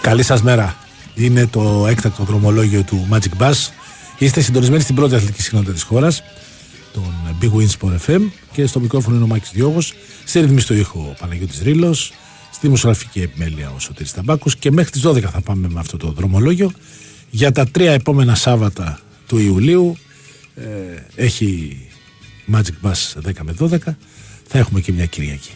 Καλή σας μέρα. Είναι το έκτακτο δρομολόγιο του Magic Bus. Είστε συντονισμένοι στην πρώτη αθλητική συχνότητα της χώρας, τον Big Wins Sport FM. Και στο μικρόφωνο είναι ο Μάκης Διώγος. Στη ρυθμή στο ήχο ο Παναγιώτης Ρήλος. Στη δημοσιογραφική επιμέλεια ο Σωτήρης Ταμπάκου. Και μέχρι τις 12 θα πάμε με αυτό το δρομολόγιο. Για τα τρία επόμενα Σάββατα του Ιουλίου ε, έχει Magic Bus 10 με 12. Θα έχουμε και μια Κυριακή.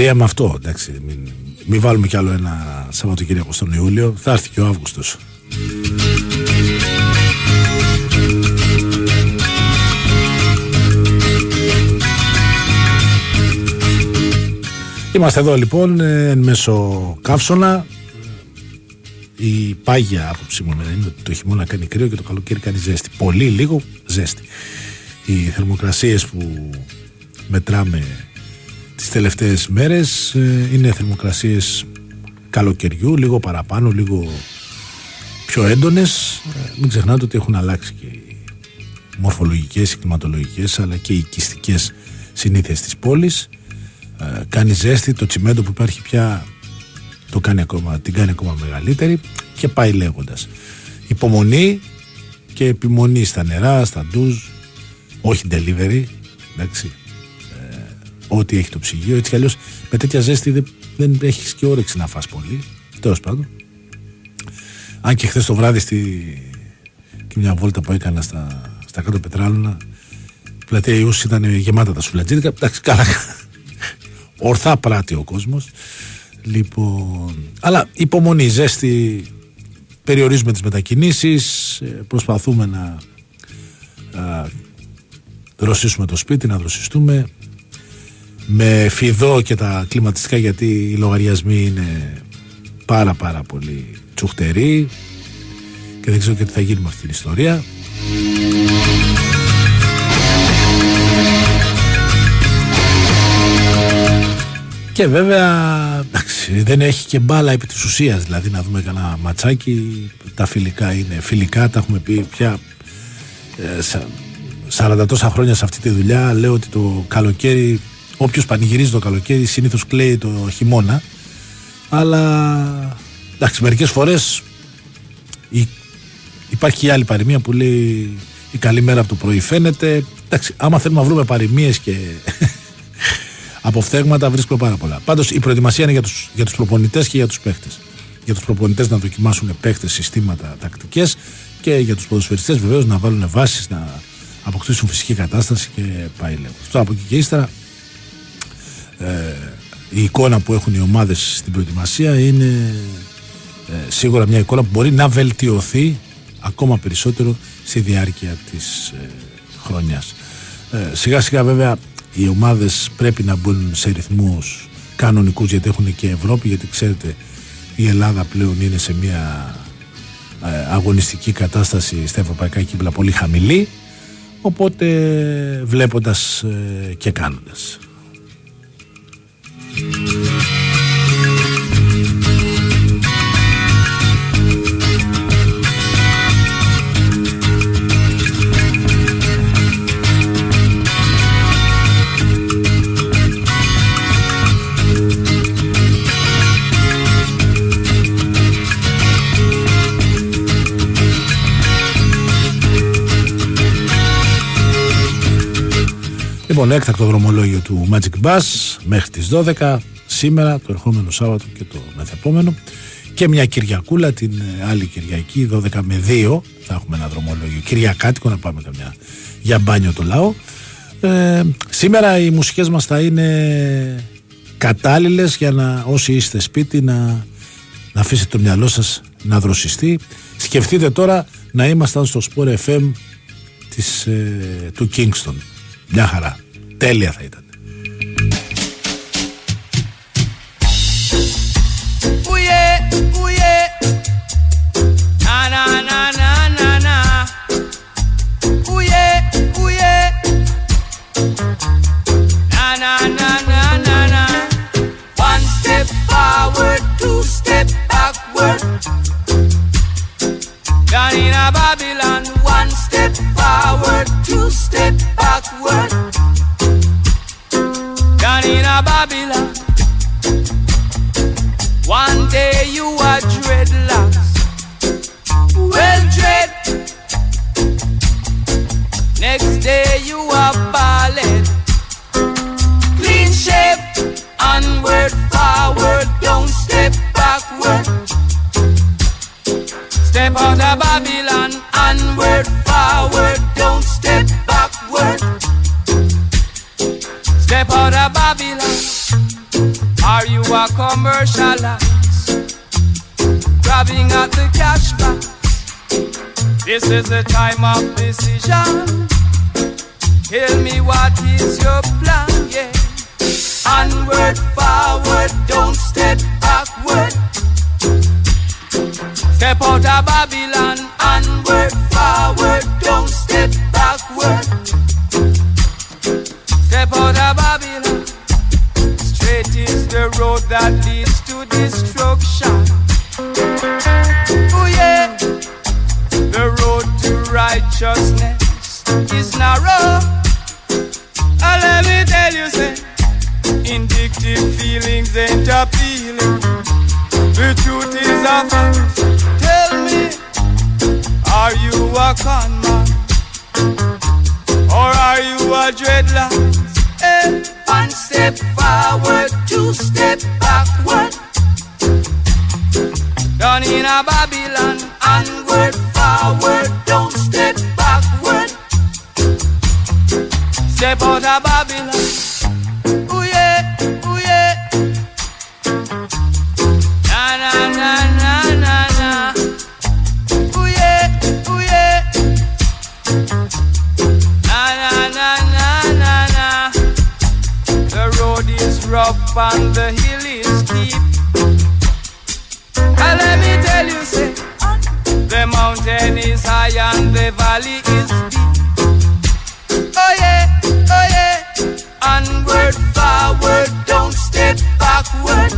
Τρία με αυτό, εντάξει. Μην, μην βάλουμε κι άλλο ένα Σαββατοκύριακο στον Ιούλιο. Θα έρθει και ο Αύγουστος. Είμαστε εδώ λοιπόν εν μέσω καύσωνα. Η πάγια άποψή μου είναι ότι το χειμώνα κάνει κρύο και το καλοκαίρι κάνει ζέστη. Πολύ λίγο ζέστη. Οι θερμοκρασίες που μετράμε τις τελευταίες μέρες ε, είναι θερμοκρασίες καλοκαιριού, λίγο παραπάνω, λίγο πιο έντονες. Ε, μην ξεχνάτε ότι έχουν αλλάξει και οι μορφολογικές, οι κλιματολογικές αλλά και οι οικιστικές συνήθειες της πόλης. Ε, κάνει ζέστη, το τσιμέντο που υπάρχει πια το κάνει ακόμα, την κάνει ακόμα μεγαλύτερη και πάει λέγοντας. Υπομονή και επιμονή στα νερά, στα ντουζ, όχι delivery, εντάξει, ό,τι έχει το ψυγείο. Έτσι κι αλλιώς με τέτοια ζέστη δεν, δεν έχεις και όρεξη να φας πολύ. Τέλος πάντων. Αν και χθες το βράδυ στη... και μια βόλτα που έκανα στα, στα κάτω πετράλωνα, η πλατεία Ιούς ήταν γεμάτα τα σουβλατζίδικα. Εντάξει, καλά. Ορθά πράττει ο κόσμος. Λοιπόν, αλλά υπομονή, ζέστη, περιορίζουμε τις μετακινήσεις, ε, προσπαθούμε να α, δροσίσουμε το σπίτι, να δροσιστούμε, με φιδό και τα κλιματιστικά γιατί οι λογαριασμοί είναι πάρα πάρα πολύ τσουχτεροί και δεν ξέρω και τι θα γίνει με αυτή την ιστορία. Και βέβαια εντάξει, δεν έχει και μπάλα επί της ουσίας δηλαδή να δούμε κανένα ματσάκι τα φιλικά είναι φιλικά τα έχουμε πει πια ε, 40 τόσα χρόνια σε αυτή τη δουλειά λέω ότι το καλοκαίρι Όποιος πανηγυρίζει το καλοκαίρι συνήθως κλαίει το χειμώνα. Αλλά εντάξει, μερικές φορές η, η υπάρχει και η άλλη παροιμία που λέει η καλή μέρα από το πρωί φαίνεται. Εντάξει, άμα θέλουμε να βρούμε παροιμίες και αποφθέγματα βρίσκουμε πάρα πολλά. Πάντως η προετοιμασία είναι για τους, για τους προπονητές και για τους παίχτες. Για τους προπονητές να δοκιμάσουν παίχτες, συστήματα, τακτικές και για τους ποδοσφαιριστές βεβαίως να βάλουν βάσεις, να αποκτήσουν φυσική κατάσταση και πάει λέγοντας. Αυτό από εκεί και ύστερα ε, η εικόνα που έχουν οι ομάδες στην προετοιμασία είναι ε, σίγουρα μια εικόνα που μπορεί να βελτιωθεί ακόμα περισσότερο στη διάρκεια της ε, χρονιάς. Ε, σιγά σιγά βέβαια οι ομάδες πρέπει να μπουν σε ρυθμούς κανονικούς γιατί έχουν και Ευρώπη γιατί ξέρετε η Ελλάδα πλέον είναι σε μια ε, αγωνιστική κατάσταση στα ευρωπαϊκά κύκλα πολύ χαμηλή οπότε βλέποντας ε, και κάνοντας. Música Λοιπόν, έκτακτο δρομολόγιο του Magic Bus μέχρι τις 12 σήμερα, το ερχόμενο Σάββατο και το μεθεπόμενο. Και μια Κυριακούλα την ε, άλλη Κυριακή 12 με 2 θα έχουμε ένα δρομολόγιο Κυριακάτικο να πάμε καμιά για μπάνιο το λαό. Ε, σήμερα οι μουσικές μας θα είναι κατάλληλες για να όσοι είστε σπίτι να, να αφήσετε το μυαλό σας να δροσιστεί. Σκεφτείτε τώρα να ήμασταν στο Sport FM της, ε, του Kingston μια χαρά. Τέλεια θα ήταν. Down in a Babylon, one step forward, two step backward. Down in a Babylon, one day you are dreadlocks. Well, dread. Next day you are ballad. Clean shape, onward, forward, This is the time of decision. Tell me what is your plan, yeah. Onward, forward, don't step backward. Step out of Babylon, onward, forward, don't step backward. Step out of Babylon, straight is the road that leads to destruction. Righteousness is narrow. Ah, let me tell you, say, indictive feelings ain't appealing. The truth is a fact. Tell me, are you a con man? Or are you a dreadlock? Eh, one step forward, two step backward. Down in a Babylon, onward, forward, Step out of Babylon. Ooh yeah, ooh yeah. Na na na na na na. Ooh yeah, ooh yeah. Na na na na na na. The road is rough and the hill is steep. And let me tell you, say, the mountain is high and the valley is deep. onward, forward, don't step backward.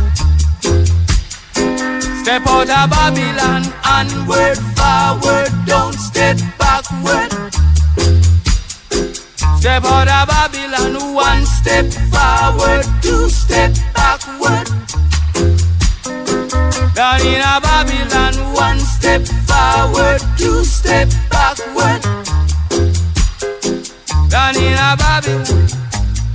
Step out of Babylon, onward, forward, don't step backward. Step out of Babylon, one step forward, two step backward. Down in a Babylon, one step forward, two step backward. Down in a Babylon.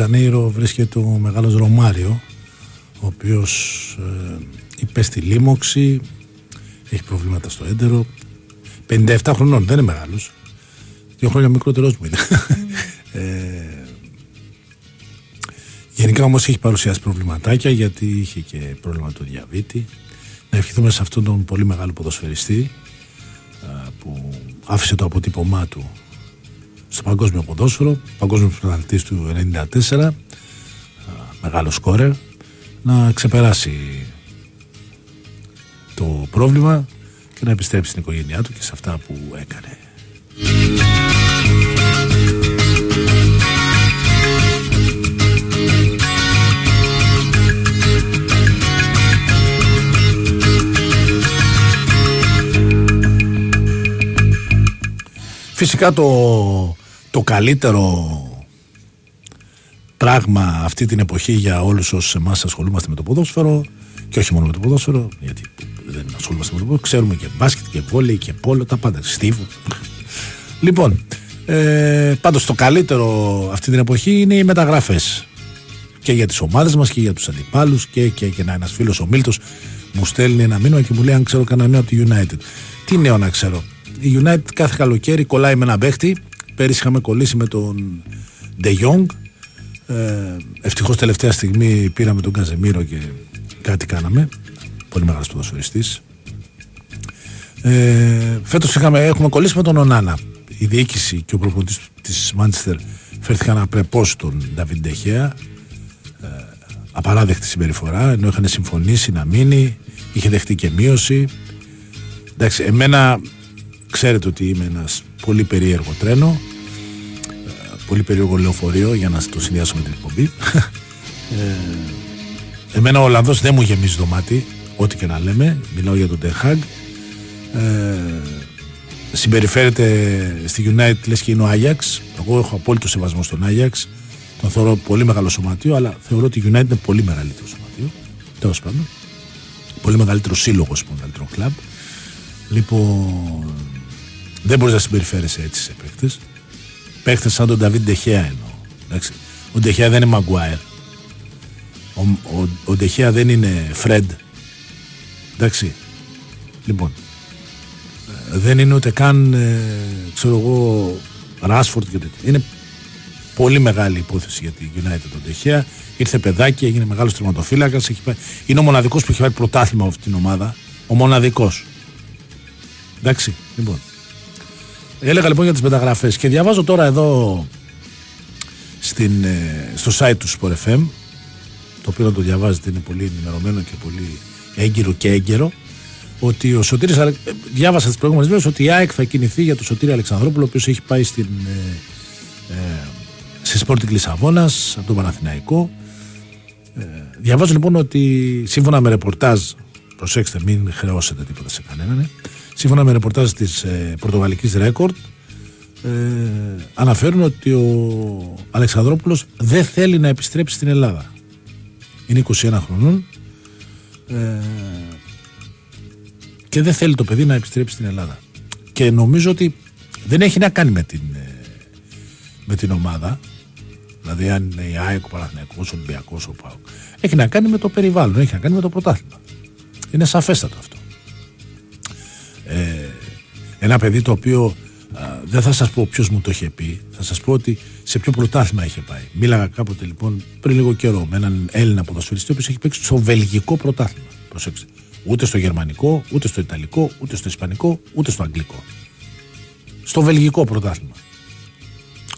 του Ρίο Ντετζανέιρο βρίσκεται ο μεγάλος Ρωμάριο ο οποίος ε, υπέστη λίμωξη έχει προβλήματα στο έντερο. 57 χρονών, δεν είναι μεγάλος. Δύο χρόνια μικρότερος μου είναι. Ε, γενικά όμως έχει παρουσιάσει προβληματάκια γιατί είχε και πρόβλημα του διαβήτη. Να ευχηθούμε σε αυτόν τον πολύ μεγάλο ποδοσφαιριστή ε, που άφησε το αποτύπωμά του στο παγκόσμιο ποδόσφαιρο, παγκόσμιος πρωταθλητής του 1994, α, μεγάλο σκόρερ, να ξεπεράσει το πρόβλημα και να επιστρέψει στην οικογένειά του και σε αυτά που έκανε. Φυσικά το, το καλύτερο πράγμα αυτή την εποχή για όλους όσους εμάς ασχολούμαστε με το ποδόσφαιρο και όχι μόνο με το ποδόσφαιρο γιατί δεν ασχολούμαστε με το ποδόσφαιρο ξέρουμε και μπάσκετ και βόλεϊ και πόλο τα πάντα στίβου λοιπόν ε, πάντως το καλύτερο αυτή την εποχή είναι οι μεταγραφές. Και για τις ομάδες μας και για τους αντιπάλους και, και, και να ένας φίλος ο Μίλτος μου στέλνει ένα μήνυμα και μου λέει αν ξέρω κανένα νέο από τη United τι νέο να ξέρω. Η United κάθε καλοκαίρι κολλάει με ένα παίχτη πέρυσι είχαμε κολλήσει με τον De Jong. Ε, ευτυχώς τελευταία στιγμή πήραμε τον Καζεμίρο και κάτι κάναμε. Πολύ μεγάλος ποδοσφαιριστής. Ε, φέτος είχαμε, έχουμε κολλήσει με τον Ονάνα. Η διοίκηση και ο προπονητής της Μάντσεστερ φέρθηκαν απρεπώς στον Νταβιν Ντεχέα. Ε, απαράδεκτη συμπεριφορά ενώ είχαν συμφωνήσει να μείνει είχε δεχτεί και μείωση. Εντάξει εμένα ξέρετε ότι είμαι ένας πολύ περίεργο τρένο. ε, πολύ περίεργο λεωφορείο για να το συνδυάσω με την εκπομπή. Ε, εμένα ο Ολλανδός δεν μου γεμίζει το μάτι ό,τι και να λέμε. Μιλάω για τον Τεχάγκ ε, συμπεριφέρεται στη United λες και είναι ο Άγιαξ. Εγώ έχω απόλυτο σεβασμό στον Άγιαξ. Τον θεωρώ πολύ μεγάλο σωματείο αλλά θεωρώ ότι η United είναι πολύ μεγαλύτερο σωματείο. Τέλος πάντων. Πολύ μεγαλύτερο σύλλογο μεγαλύτερο κλαμπ. Λοιπόν δεν μπορείς να συμπεριφέρεσαι έτσι σε παίχτε. Παίχτες σαν τον Νταβίν Ντεχέα εννοώ. Εντάξει. Ο Ντεχέα δεν είναι Μαγκουάερ. Ο, ο, ο Ντεχέα δεν είναι Φρεντ. Εντάξει. Λοιπόν. δεν είναι ούτε καν, ε, ξέρω εγώ, Ράσφορντ και τέτοια. Είναι πολύ μεγάλη υπόθεση για τη United τον Τεχέα. Ήρθε παιδάκι, έγινε μεγάλος τερματοφύλακας. Είναι ο μοναδικός που έχει πάρει πρωτάθλημα από αυτήν την ομάδα. Ο μοναδικός. Εντάξει, λοιπόν. Έλεγα λοιπόν για τις μεταγραφές. Και διαβάζω τώρα εδώ στην, ε, στο site του Sport FM το οποίο να το διαβάζετε είναι πολύ ενημερωμένο και πολύ έγκυρο και έγκαιρο ότι ο Σωτήρης, ε, διάβασα τις προηγούμενες μέρες ότι η ΑΕΚ θα κινηθεί για τον Σωτήρη Αλεξανδρόπουλο ο οποίος έχει πάει στην, ε, ε, σε Sporting Λισαβόνας από τον Παναθηναϊκό. Ε, διαβάζω λοιπόν ότι σύμφωνα με ρεπορτάζ προσέξτε μην χρεώσετε τίποτα σε κανέναν ε, σύμφωνα με ρεπορτάζ της ε, Πορτογαλικής Ρέκορτ ε, αναφέρουν ότι ο Αλεξανδρόπουλος δεν θέλει να επιστρέψει στην Ελλάδα. Είναι 21 χρονών ε, και δεν θέλει το παιδί να επιστρέψει στην Ελλάδα. Και νομίζω ότι δεν έχει να κάνει με την, ε, με την ομάδα. Δηλαδή, αν είναι η ΑΕΚ, ο Παναθηναϊκός, ο Ολυμπιακός, ο ΠΑΟΚ. Έχει να κάνει με το περιβάλλον, έχει να κάνει με το πρωτάθλημα. Είναι σαφέστατο αυτό. Ε, ένα παιδί το οποίο δεν θα σας πω ποιος μου το είχε πει. Θα σας πω ότι σε ποιο πρωτάθλημα είχε πάει. Μίλαγα κάποτε λοιπόν πριν λίγο καιρό με έναν Έλληνα ποδοσφαιριστή, ο οποίος έχει παίξει στο βελγικό πρωτάθλημα. Προσέξτε. Ούτε στο γερμανικό, ούτε στο ιταλικό, ούτε στο ισπανικό, ούτε στο αγγλικό. Στο βελγικό πρωτάθλημα.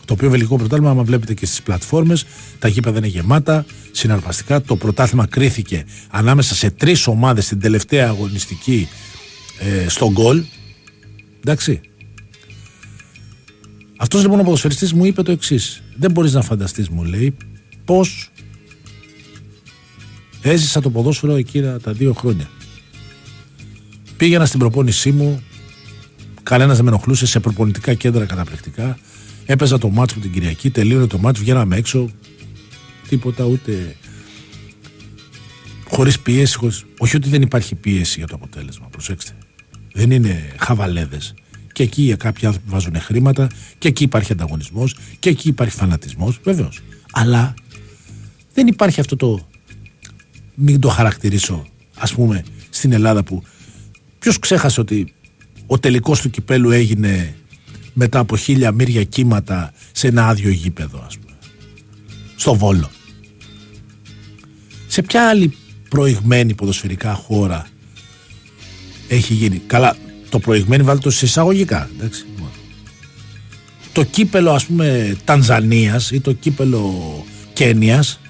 Το οποίο βελγικό πρωτάθλημα, άμα βλέπετε και στις πλατφόρμες, τα γήπεδα είναι γεμάτα, συναρπαστικά. Το πρωτάθλημα κρίθηκε ανάμεσα σε τρεις ομάδες στην τελευταία αγωνιστική ε, στο γκολ. Εντάξει. Αυτός λοιπόν ο ποδοσφαιριστής μου είπε το εξής. Δεν μπορείς να φανταστείς, μου λέει, πώς έζησα το ποδόσφαιρο εκείνα τα δύο χρόνια. Πήγαινα στην προπόνησή μου, κανένας δεν με ενοχλούσε σε προπονητικά κέντρα καταπληκτικά. Έπαιζα το μάτσο την Κυριακή, τελείωνε το μάτσο, βγαίναμε έξω. Τίποτα ούτε. Χωρίς πίεση, χωρίς... όχι ότι δεν υπάρχει πίεση για το αποτέλεσμα. Προσέξτε. Δεν είναι χαβαλέδες. Και εκεί κάποιοι άνθρωποι βάζουν χρήματα, και εκεί υπάρχει ανταγωνισμός, και εκεί υπάρχει φανατισμός, βεβαίως. Αλλά δεν υπάρχει αυτό το. Μην το χαρακτηρίσω, ας πούμε, στην Ελλάδα που. Ποιος ξέχασε ότι ο τελικός του κυπέλου έγινε μετά από χίλια μύρια κύματα σε ένα άδειο γήπεδο, ας πούμε. Στο Βόλο. Σε ποια άλλη προηγμένη ποδοσφαιρικά χώρα έχει γίνει. Καλά, το προηγμένο βάλτε το σε εισαγωγικά. Εντάξει. Το κύπελο ας πούμε Τανζανίας ή το κύπελο Κένιας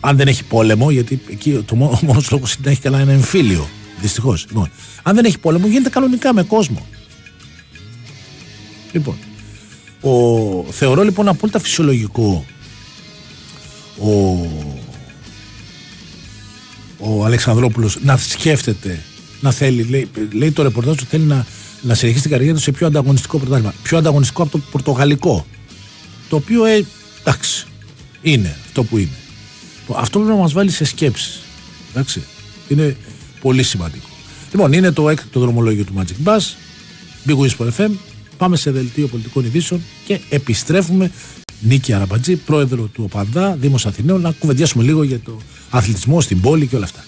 αν δεν έχει πόλεμο, γιατί εκεί το μόνο, ο μόνος λόγος είναι να έχει καλά ένα εμφύλιο. Δυστυχώς. Λοιπόν, αν δεν έχει πόλεμο, γίνεται κανονικά με κόσμο. Λοιπόν, ο, θεωρώ λοιπόν απόλυτα φυσιολογικό ο, ο Αλεξανδρόπουλος να σκέφτεται να θέλει, λέει, λέει το ρεπορτάζ ότι θέλει να, να συνεχίσει την καριέρα του σε πιο ανταγωνιστικό πρωτάθλημα. Πιο ανταγωνιστικό από το πορτογαλικό. Το οποίο, ε, εντάξει, είναι αυτό που είναι. Αυτό πρέπει να μας βάλει σε σκέψεις. Εντάξει. Είναι πολύ σημαντικό. Λοιπόν, είναι το έκτακτο δρομολόγιο του Magic Bus. Big Whisper FM. Πάμε σε δελτίο πολιτικών ειδήσεων και επιστρέφουμε. Νίκη Αραμπατζή, πρόεδρο του ΟΠΑΝΔΑ, Δήμος Αθηναίων, να κουβεντιάσουμε λίγο για το αθλητισμό στην πόλη και όλα αυτά.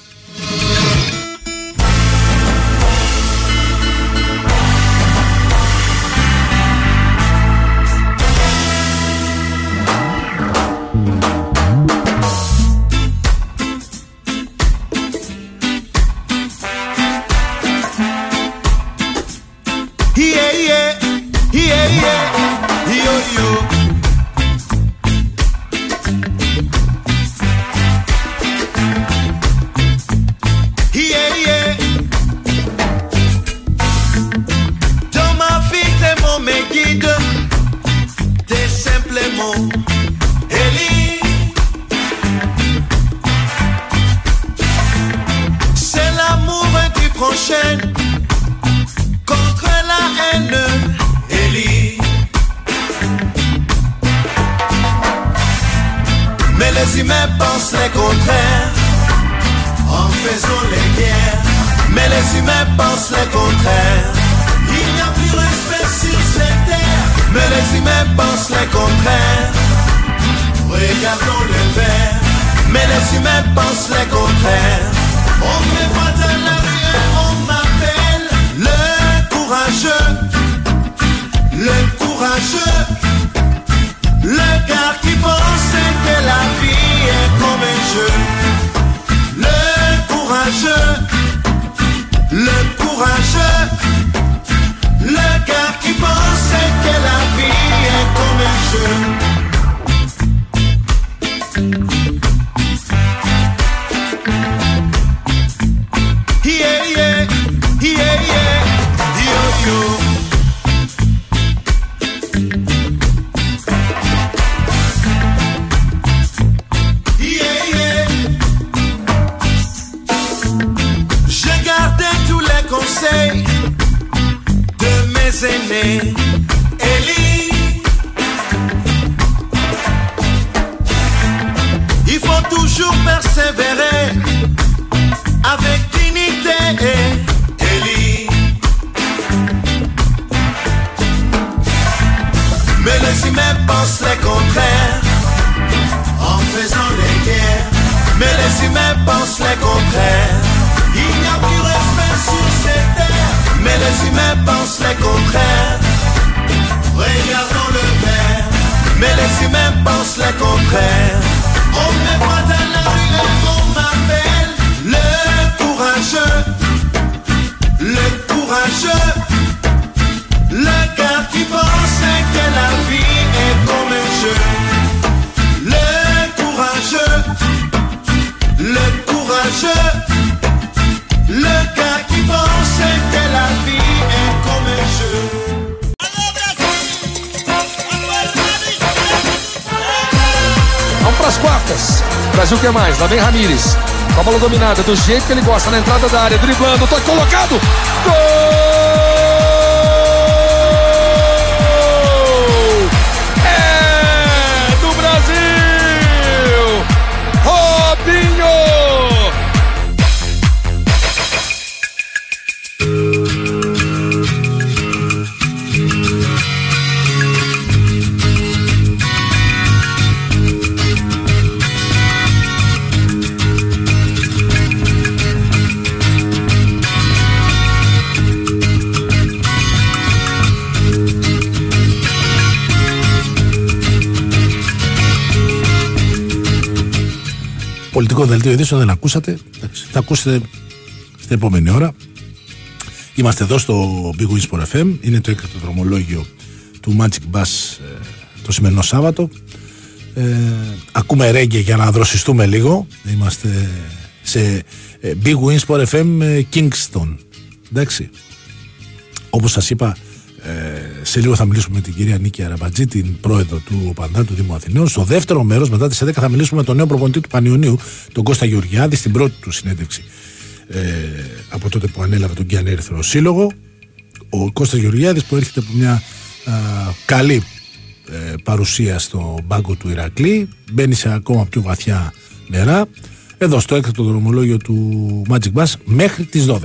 Brasil quer mais. Lá vem Ramires. Com a bola dominada do jeito que ele gosta na entrada da área. Driblando. Toque colocado. Gol! Πολιτικό δελτίο ειδήσεων δεν ακούσατε. Εντάξει, Θα ακούσετε στην επόμενη ώρα. Είμαστε εδώ στο Big Wings for FM. Είναι το έκτακτο δρομολόγιο του Magic Bus ε, το σημερινό Σάββατο. Ε, ακούμε ρέγγε για να δροσιστούμε λίγο. Είμαστε σε ε, Big Wings for FM ε, Kingston. Εντάξει. Όπως σας είπα, ε, σε λίγο θα μιλήσουμε με την κυρία Νίκη Αραμπατζή, την πρόεδρο του ΟΠΑΝΤΑ του Δήμου Αθηναίων. Στο δεύτερο μέρος, μετά τις 11, θα μιλήσουμε με τον νέο προπονητή του Πανιωνίου, τον Κώστα Γεωργιάδη, στην πρώτη του συνέντευξη ε, από τότε που ανέλαβε τον Κιάν Έρθρο Σύλλογο. Ο Κώστας Γεωργιάδης που έρχεται από μια α, καλή ε, παρουσία στο μπάγκο του Ηρακλή, μπαίνει σε ακόμα πιο βαθιά νερά. Εδώ στο έκτακτο δρομολόγιο του Magic Bus μέχρι τις 12.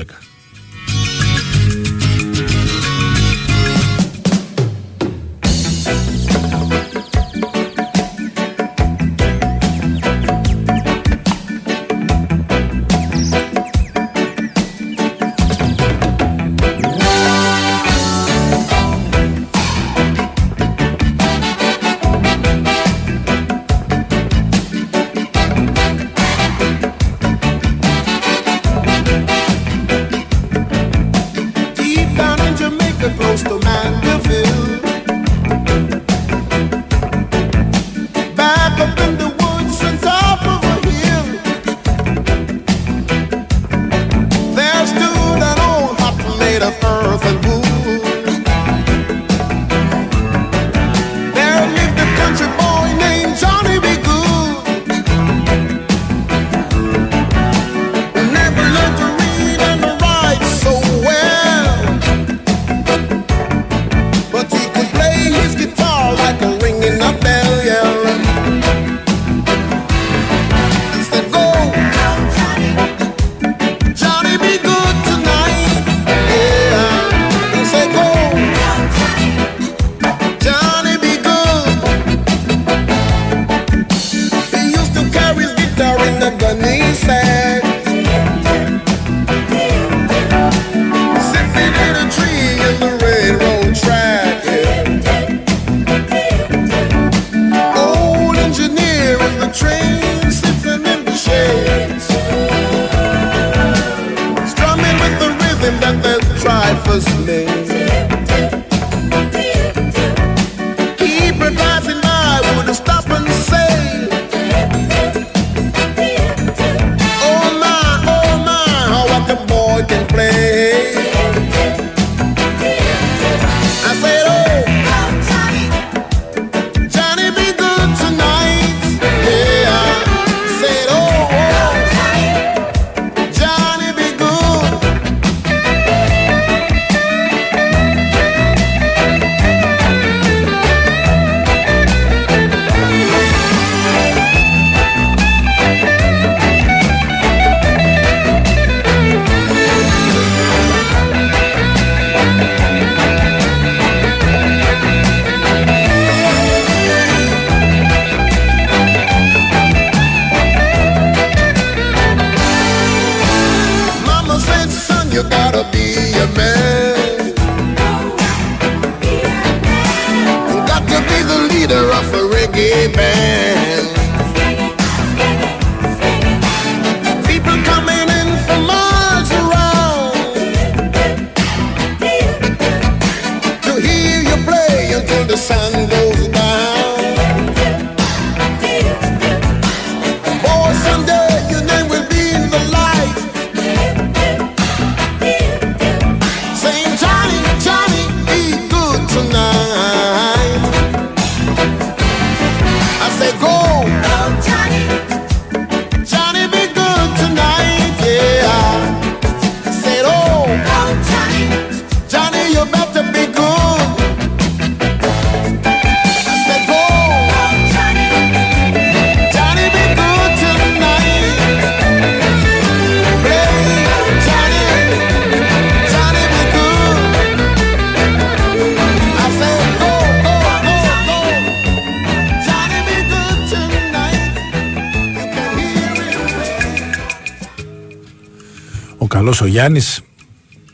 Καλός ο Γιάννης,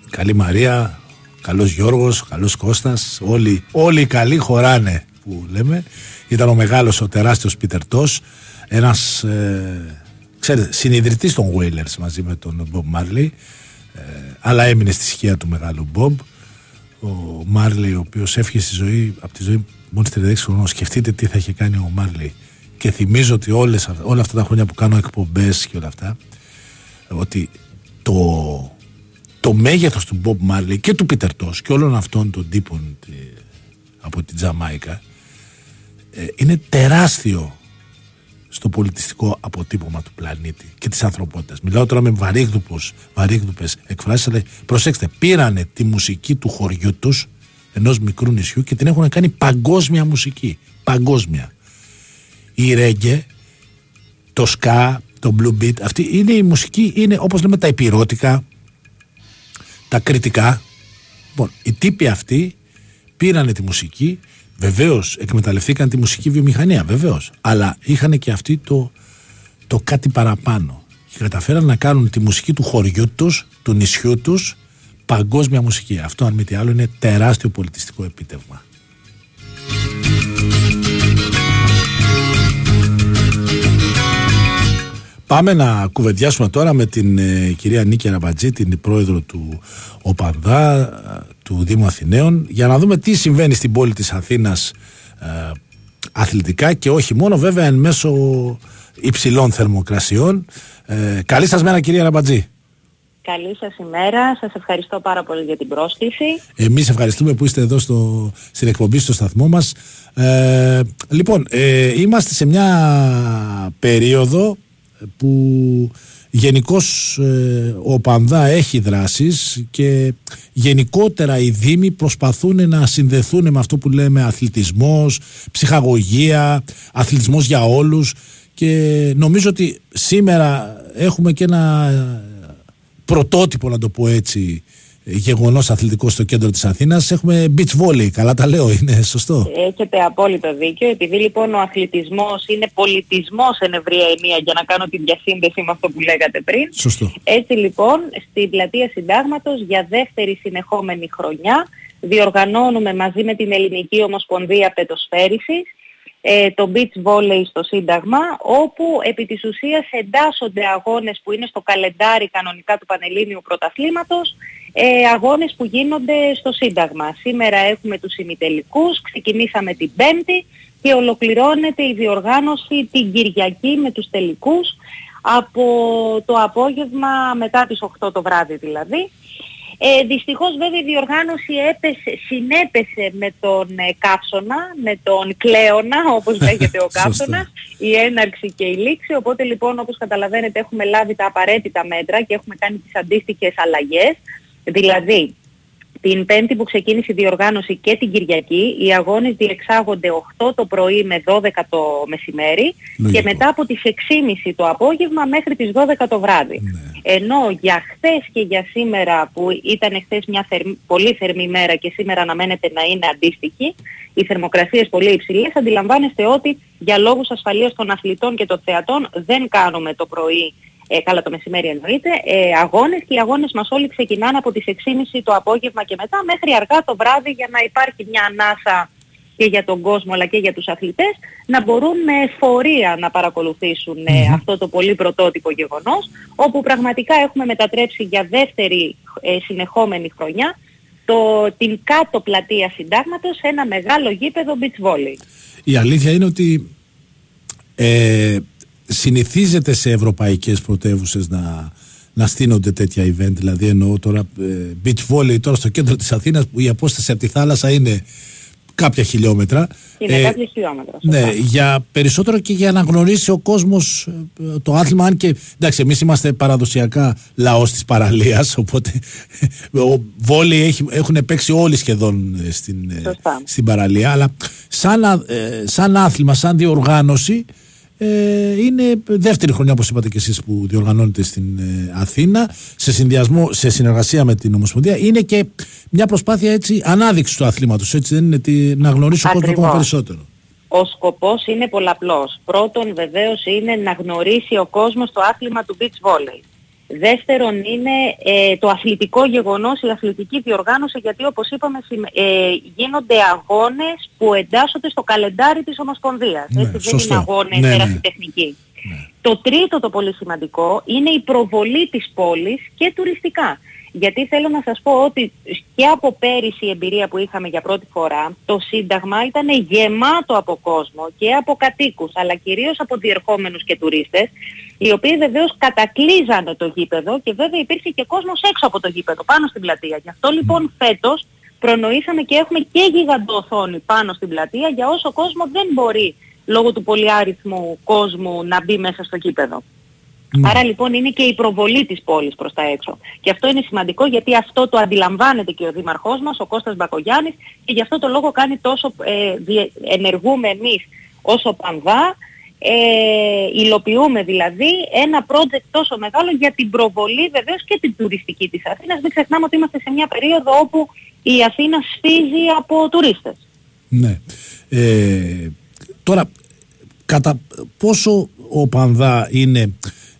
καλή Μαρία, καλός Γιώργος, καλός Κώστας, όλοι, όλοι οι καλοί χωράνε που λέμε. Ήταν ο μεγάλος, ο τεράστιος Πίτερ Τός, ένας, ε, ξέρετε, συνειδητής των Wailers μαζί με τον Bob Marley, ε, αλλά έμεινε στη σκία του μεγάλου Bob. Ο Μάρλι, ο οποίος έφυγε στη ζωή, από τη ζωή μόλις 36 χρονών, σκεφτείτε τι θα είχε κάνει ο Μάρλι. Και θυμίζω ότι όλες, αυ- όλα αυτά τα χρόνια που κάνω εκπομπές και όλα αυτά, ότι το, το μέγεθος του Bob Marley και του Peter Tosh και όλων αυτών των τύπων τη- από την Τζαμάικα ε, είναι τεράστιο στο πολιτιστικό αποτύπωμα του πλανήτη και της ανθρωπότητας. Μιλάω τώρα με βαρύγδουπους, βαρύγδουπες εκφράσεις, αλλά προσέξτε, πήρανε τη μουσική του χωριού τους, ενός μικρού νησιού και την έχουν κάνει παγκόσμια μουσική. Παγκόσμια. Η ρέγγε, το ska, το blue beat, αυτή είναι η μουσική, είναι όπως λέμε τα υπηρώτικα, τα κριτικά. Λοιπόν, οι τύποι αυτοί πήρανε τη μουσική, βεβαίως εκμεταλλευτήκαν τη μουσική βιομηχανία, βεβαίως. Αλλά είχαν και αυτοί το, το κάτι παραπάνω. Και καταφέραν να κάνουν τη μουσική του χωριού τους, του νησιού τους, παγκόσμια μουσική. Αυτό, αν μη τι άλλο, είναι τεράστιο πολιτιστικό επίτευγμα. Πάμε να κουβεντιάσουμε τώρα με την ε, κυρία Νίκη Ραμπατζή, την πρόεδρο του ΟΠΑΝΔΑ, ε, του Δήμου Αθηναίων, για να δούμε τι συμβαίνει στην πόλη της Αθήνας ε, αθλητικά και όχι μόνο βέβαια εν μέσω υψηλών θερμοκρασιών. Ε, καλή σας μέρα κυρία Ραμπατζή. Καλή σας ημέρα. Σας ευχαριστώ πάρα πολύ για την πρόσκληση. Εμείς ευχαριστούμε που είστε εδώ στο, στην εκπομπή στο σταθμό μας. Ε, λοιπόν, ε, είμαστε σε μια περίοδο που γενικώς ο Πανδά έχει δράσεις και γενικότερα οι Δήμοι προσπαθούν να συνδεθούν με αυτό που λέμε αθλητισμός, ψυχαγωγία, αθλητισμός για όλους και νομίζω ότι σήμερα έχουμε και ένα πρωτότυπο να το πω έτσι γεγονός αθλητικός στο κέντρο της Αθήνας. Έχουμε beach volley. Καλά τα λέω, είναι σωστό; Έχετε απόλυτο δίκιο. Επειδή λοιπόν ο αθλητισμός είναι πολιτισμός εν ευρία ενία για να κάνω τη διασύνδεση με αυτό που λέγατε πριν. Σωστό. Έτσι λοιπόν στην πλατεία συντάγματος για δεύτερη συνεχόμενη χρονιά διοργανώνουμε μαζί με την Ελληνική Ομοσπονδία Πετοσφαίρισης ε, το beach volley στο Σύνταγμα όπου επί της ουσίας εντάσσονται αγώνες που είναι στο καλεντάρι κανονικά του Πανελλήνιου Πρωταθλήματος ε, αγώνες που γίνονται στο Σύνταγμα. Σήμερα έχουμε τους ημιτελικούς, ξεκινήσαμε την Πέμπτη και ολοκληρώνεται η διοργάνωση την Κυριακή με τους τελικούς από το απόγευμα μετά τις 8 το βράδυ δηλαδή. Ε, δυστυχώς βέβαια η διοργάνωση έπεσε, συνέπεσε με τον ε, καύσωνα, με τον κλέωνα όπως λέγεται ο καύσωνας, η έναρξη και η λήξη. Οπότε λοιπόν όπως καταλαβαίνετε έχουμε λάβει τα απαραίτητα μέτρα και έχουμε κάνει τις αντίστοιχες αλλαγές. Δηλαδή την Πέμπτη που ξεκίνησε η διοργάνωση και την Κυριακή, οι αγώνες διεξάγονται 8 το πρωί με 12 το μεσημέρι Λογικό. και μετά από τις 6.30 το απόγευμα μέχρι τις 12 το βράδυ. Ενώ για χθες και για σήμερα που ήταν χθες μια θερμ- πολύ θερμή μέρα και σήμερα αναμένεται να είναι αντίστοιχη, οι θερμοκρασίες πολύ υψηλές, αντιλαμβάνεστε ότι για λόγους ασφαλείας των αθλητών και των θεατών δεν κάνουμε το πρωί ε, καλά το μεσημέρι εννοείται, ε, αγώνες και οι αγώνες μας όλοι ξεκινάνε από τις 6.30 το απόγευμα και μετά μέχρι αργά το βράδυ για να υπάρχει μια ανάσα και για τον κόσμο αλλά και για τους αθλητές να μπορούν με εφορία να παρακολουθήσουν ε, αυτό το πολύ πρωτότυπο γεγονός όπου πραγματικά έχουμε μετατρέψει για δεύτερη ε, συνεχόμενη χρονιά το, την κάτω πλατεία συντάγματος σε ένα μεγάλο γήπεδο beach volley. Η αλήθεια είναι ότι ε, συνηθίζεται σε ευρωπαϊκές πρωτεύουσες να, να στείνονται τέτοια event. Δηλαδή εννοώ τώρα ε, beach volley τώρα στο κέντρο της Αθήνας που η απόσταση από τη θάλασσα είναι κάποια χιλιόμετρα. Είναι Ε, κάποια χιλιόμετρα. Ναι, σωστά. για περισσότερο και για να γνωρίσει ο κόσμος ε, το άθλημα, αν και εντάξει, εμείς είμαστε παραδοσιακά λαός της παραλίας, οπότε ο βόλεϊ έχει, έχουν παίξει όλοι σχεδόν ε, στην, ε, Σωστά. στην παραλία, αλλά σαν, α- ε, σαν άθλημα, σαν διοργάνωση, ε, είναι δεύτερη χρονιά όπως είπατε και εσείς που διοργανώνεται στην ε, Αθήνα σε συνδυασμό, σε συνεργασία με την Ομοσπονδία είναι και μια προσπάθεια έτσι ανάδειξης του αθλήματος έτσι δεν είναι τι- να γνωρίσει ο κόσμος ακόμα Ακριβώς. περισσότερο Ο σκοπός είναι πολλαπλός. Πρώτον βεβαίως είναι να γνωρίσει ο κόσμος το άθλημα του beach volley. Δεύτερον είναι ε, το αθλητικό γεγονός, η αθλητική διοργάνωση γιατί όπως είπαμε συμ- ε, γίνονται αγώνες που εντάσσονται στο καλεντάρι της Ομοσπονδίας. Ναι, Έτσι, δεν σωστό. είναι αγώνες Ναι, ναι. ερασιτεχνικοί. Το τρίτο το πολύ σημαντικό είναι η προβολή της πόλης και τουριστικά. Γιατί θέλω να σας πω ότι και από πέρυσι η εμπειρία που είχαμε για πρώτη φορά, το Σύνταγμα ήταν γεμάτο από κόσμο και από κατοίκους, αλλά κυρίως από διερχόμενους και τουρίστες, οι οποίοι βεβαίως κατακλείζανε το γήπεδο και βέβαια υπήρχε και κόσμος έξω από το γήπεδο, πάνω στην πλατεία. Γι' αυτό λοιπόν φέτος προνοήσαμε και έχουμε και γιγαντοοθόνη πάνω στην πλατεία για όσο κόσμο δεν μπορεί λόγω του πολυάριθμου κόσμου να μπει μέσα στο γήπεδο. Ναι. Άρα λοιπόν είναι και η προβολή της πόλης προς τα έξω. Και αυτό είναι σημαντικό γιατί αυτό το αντιλαμβάνεται και ο Δήμαρχός μας, ο Κώστας Μπακογιάννης και γι' αυτό το λόγο κάνει τόσο, ε, διε- ενεργούμε εμείς όσο πανδά, ε, υλοποιούμε δηλαδή ένα project τόσο μεγάλο για την προβολή βεβαίως και την τουριστική της Αθήνας. Μην ξεχνάμε ότι είμαστε σε μια περίοδο όπου η Αθήνα σφίζει από τουρίστες. Ναι. Ε, τώρα, κατά πόσο ο Πανδά είναι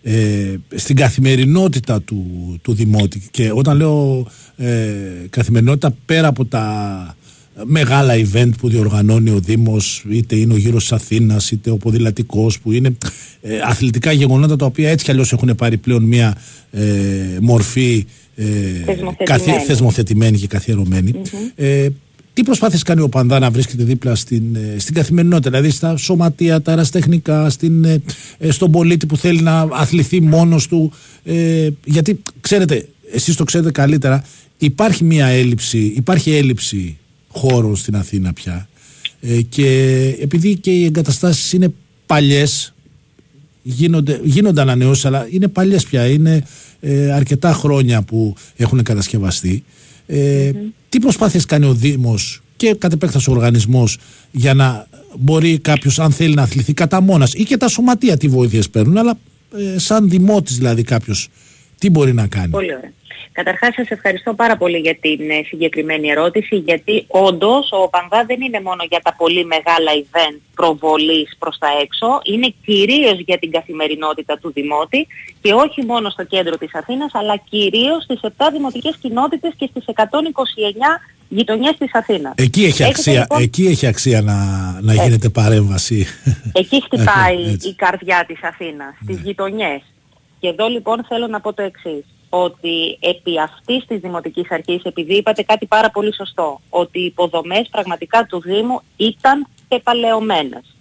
ε, στην καθημερινότητα του, του Δημότη και όταν λέω ε, καθημερινότητα πέρα από τα μεγάλα event που διοργανώνει ο Δήμος είτε είναι ο γύρος της Αθήνας είτε ο ποδηλατικός που είναι ε, αθλητικά γεγονότα τα οποία έτσι κι αλλιώς έχουν πάρει πλέον μια ε, μορφή ε, Θεσμοθετημένη. θεσμοθετημένη και καθιερωμένη. Ε, τι προσπάθειες κάνει ο Πανδά να βρίσκεται δίπλα στην, ε, στην καθημερινότητα, δηλαδή στα σωματεία, τα αεραστεχνικά, στην, ε, ε, στον πολίτη που θέλει να αθληθεί μόνος του. Ε, γιατί ξέρετε, εσείς το ξέρετε καλύτερα, υπάρχει μια έλλειψη, υπάρχει έλλειψη χώρων στην Αθήνα πια ε, και επειδή και οι εγκαταστάσεις είναι παλιές γίνονται, γίνονται ανανεώσεις αλλά είναι παλιές πια είναι ε, αρκετά χρόνια που έχουν κατασκευαστεί ε, τι προσπάθειες κάνει ο Δήμος και κατ' επέκταση ο οργανισμός για να μπορεί κάποιος αν θέλει να αθληθεί κατά μόνας ή και τα σωματεία τι βοήθειες παίρνουν αλλά ε, σαν δημότης δηλαδή κάποιος τι μπορεί να κάνει; Πολύ ωραία. Καταρχάς σας ευχαριστώ πάρα πολύ για την ε, συγκεκριμένη ερώτηση γιατί όντως ο Πανδά δεν είναι μόνο για τα πολύ μεγάλα event προβολής προς τα έξω, είναι κυρίως για την καθημερινότητα του Δημότη και όχι μόνο στο κέντρο της Αθήνας αλλά κυρίως στις 7 δημοτικές κοινότητες και στις 129 γειτονιές της Αθήνας. Εκεί έχει Έχετε, αξία, λοιπόν, εκεί έχει αξία να, να γίνεται παρέμβαση. Εκεί χτυπάει Έτσι. η καρδιά της Αθήνας, στις γειτονιές. Και εδώ λοιπόν θέλω να πω το εξής, ότι επί αυτής της Δημοτικής Αρχής, επειδή είπατε κάτι πάρα πολύ σωστό, ότι οι υποδομές πραγματικά του Δήμου ήταν πεπαλαιωμένες.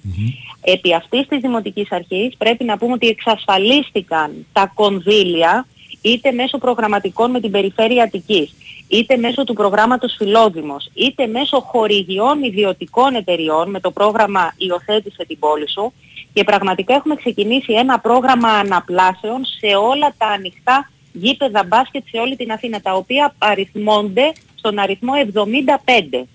Επί αυτής της Δημοτικής Αρχής πρέπει να πούμε ότι εξασφαλίστηκαν τα κονδύλια είτε μέσω προγραμματικών με την Περιφέρεια Αττικής, είτε μέσω του προγράμματος Φιλόδημος, είτε μέσω χορηγιών ιδιωτικών εταιριών με το πρόγραμμα «Υιοθέτησε την πόλη σου» και πραγματικά έχουμε ξεκινήσει ένα πρόγραμμα αναπλάσεων σε όλα τα ανοιχτά γήπεδα μπάσκετ σε όλη την Αθήνα, τα οποία αριθμώνται στον αριθμό 75.